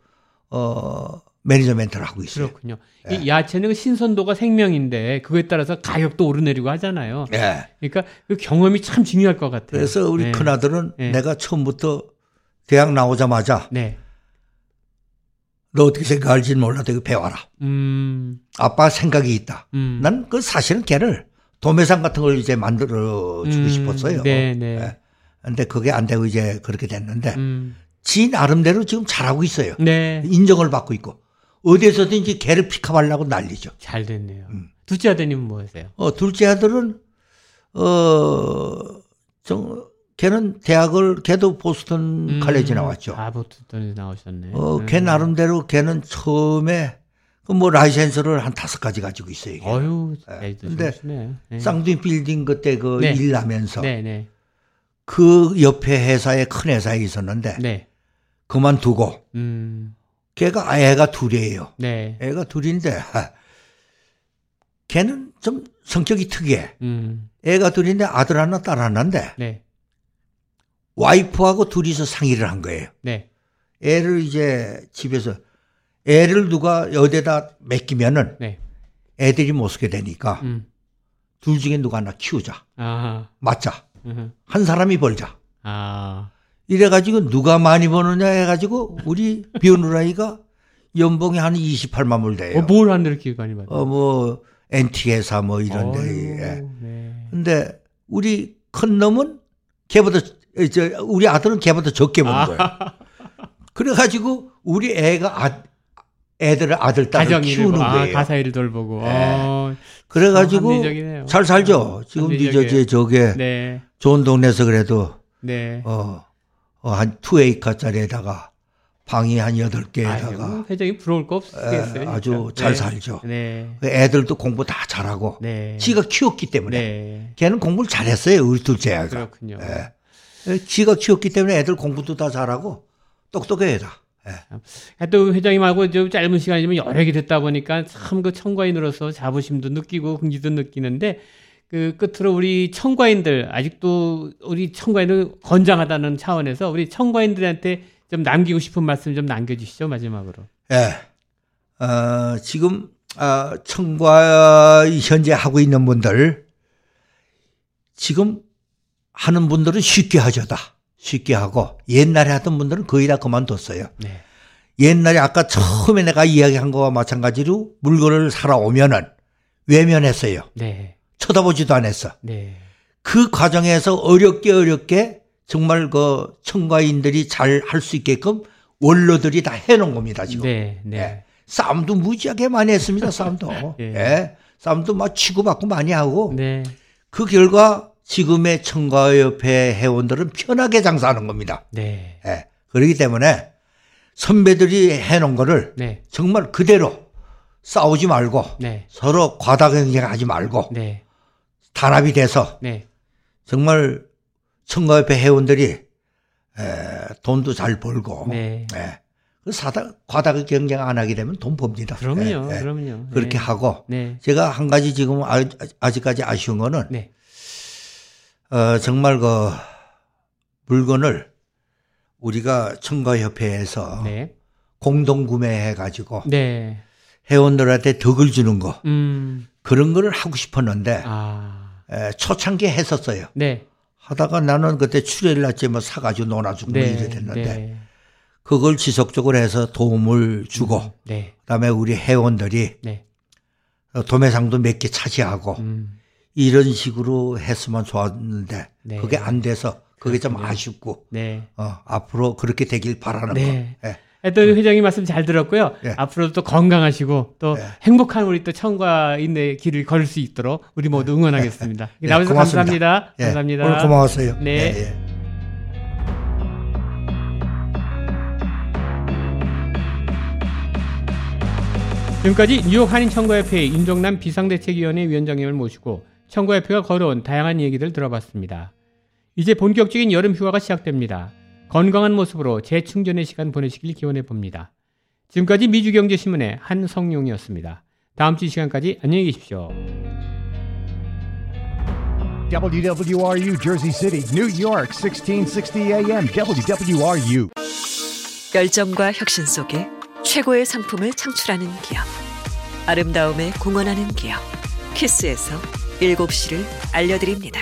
어, 매니저멘트를 하고 있어요. 그렇군요. 예. 이 야채는 신선도가 생명인데 그거에 따라서 가격도 오르내리고 하잖아요. 예. 그러니까 그 경험이 참 중요할 것 같아요. 그래서 우리 네. 큰아들은 네. 내가 처음부터 대학 나오자마자 네. 너 어떻게 생각할지는 몰라도 이거 배워라. 음. 아빠 생각이 있다. 음. 난그 사실은 걔를 도매상 같은 걸 이제 만들어 주고 음. 싶었어요. 네, 네. 예. 근데 그게 안 되고 이제 그렇게 됐는데 음. 지 나름대로 지금 잘하고 있어요. 네. 인정을 받고 있고 어디에서든지 개를 픽업하려고 난리죠. 잘 됐네요. 음. 둘째 아드님은 뭐 하세요? 어, 둘째 아들은 어, 좀 걔는 대학을 걔도 보스턴 음. 칼레지 나왔죠. 아, 보스턴에 나오셨네. 어, 걔 음. 나름대로 걔는 처음에 그뭐 라이센스를 한 다섯 가지 가지고 있어요. 걔. 어유, 네. 근데 네. 쌍둥이 빌딩 그때 그 네. 일 나면서 네, 네. 그 옆에 회사에 큰 회사에 있었는데 네. 그만두고 음. 걔가 애가 둘이에요. 네. 애가 둘인데 걔는 좀 성격이 특이해. 음. 애가 둘인데 아들 하나 딸 하나인데 네. 와이프하고 둘이서 상의를 한 거예요. 네. 애를 이제 집에서 애를 누가 어디다 맡기면은 네. 애들이 못 쓰게 되니까 음. 둘 중에 누가 하나 키우자. 아하. 맞자. 한 사람이 벌자. 아. 이래가지고 누가 많이 버느냐 해가지고 우리 비오누라이가 연봉이 한 28만 불 돼요. 어, 뭘 하는데 이렇게 많이 받아? 어, 뭐, NT 회사 뭐 이런 데. 예. 네. 근데 우리 큰 놈은 걔보다, 저, 우리 아들은 걔보다 적게 버는 아. 거예요. 그래가지고 우리 애가 아, 애들을 아들 딸을 키우는 아, 거예요. 가사 일을 돌보고. 네. 어, 그래가지고 잘 살죠. 지금 니저지 저게 네. 좋은 동네에서 그래도 네. 어, 어, 한 투에이커짜리에다가 방이 한 여덟 개에다가 회장이 부러울 거 없겠어요. 아주 네. 잘 살죠. 네. 그 애들도 공부 다 잘하고 네. 지가 키웠기 때문에 네. 걔는 공부를 잘했어요. 우리 둘째가. 그렇군요. 예. 지가 키웠기 때문에 애들 공부도 다 잘하고 똑똑해 다. 예. 또 회장님하고 좀 짧은 시간이지만 여러 개 됐다 보니까 참 그 청과인으로서 자부심도 느끼고 긍지도 느끼는데 그 끝으로 우리 청과인들 아직도 우리 청과인을 건장하다는 차원에서 우리 청과인들한테 좀 남기고 싶은 말씀 좀 남겨주시죠 마지막으로. 예. 어, 지금 어, 청과 현재 하고 있는 분들 지금 하는 분들은 쉽게 하죠다. 쉽게 하고 옛날에 하던 분들은 거의 다 그만뒀어요. 네. 옛날에 아까 처음에 내가 이야기한 거와 마찬가지로 물건을 사러 오면은 외면했어요. 네. 쳐다보지도 않았어. 네. 그 과정에서 어렵게 어렵게 정말 그 청과인들이 잘 할 수 있게끔 원로들이 다 해놓은 겁니다 지금. 네, 네. 예. 싸움도 무지하게 많이 했습니다 싸움도. 예. 예. 싸움도 막 치고받고 많이 하고. 네. 그 결과 지금의 청과협회 회원들은 편하게 장사하는 겁니다. 네. 예. 그렇기 때문에 선배들이 해놓은 거를 네. 정말 그대로 싸우지 말고 네. 서로 과다 경쟁하지 말고 네. 단합이 돼서 네. 정말 청과협회 회원들이 에, 돈도 잘 벌고 네. 에, 그 사다 과다 경쟁 안 하게 되면 돈 법니다. 그럼요, 에, 그럼요. 그렇게 네. 하고 네. 제가 한 가지 지금 아, 아직까지 아쉬운 거는 네. 어, 정말 그 물건을 우리가 청과협회에서 네. 공동 구매해 가지고 네. 회원들한테 덕을 주는 거 음. 그런 거를 하고 싶었는데 아. 에, 초창기에 했었어요. 네. 하다가 나는 그때 출혈 났지 뭐 사가지고 놀아주고 뭐 네. 뭐 이래 됐는데 네. 그걸 지속적으로 해서 도움을 주고 음. 네. 그다음에 우리 회원들이 네. 도매상도 몇 개 차지하고 음. 이런 식으로 했으면 좋았는데 네. 그게 안 돼서 그게 좀 아쉽고 네. 어, 앞으로 그렇게 되길 바라는 네. 거. 예. 또 회장님 말씀 잘 들었고요. 예. 앞으로도 또 건강하시고 또 예. 행복한 우리 또 청과인의 길을 걸을 수 있도록 우리 모두 응원하겠습니다. 예. 나와주셔서 감사합니다. 예. 감사합니다. 오늘 고마웠어요. 네. 예, 예. 지금까지 뉴욕 한인청과협회 윤정남 비상대책위원회 위원장님을 모시고 청과협회가 걸어온 다양한 얘기들 들어봤습니다. 이제 본격적인 여름 휴가가 시작됩니다. 건강한 모습으로 재충전의 시간 보내시길 기원해 봅니다. 지금까지 미주경제신문의 한성용이었습니다. 다음 주 시간까지 안녕히 계십시오. WWRU Jersey City, New York, 1660 AM. WWRU. 열정과 혁신 속에 최고의 상품을 창출하는 기업. 아름다움에 공헌하는 기업. 키스에서 7시를 알려드립니다.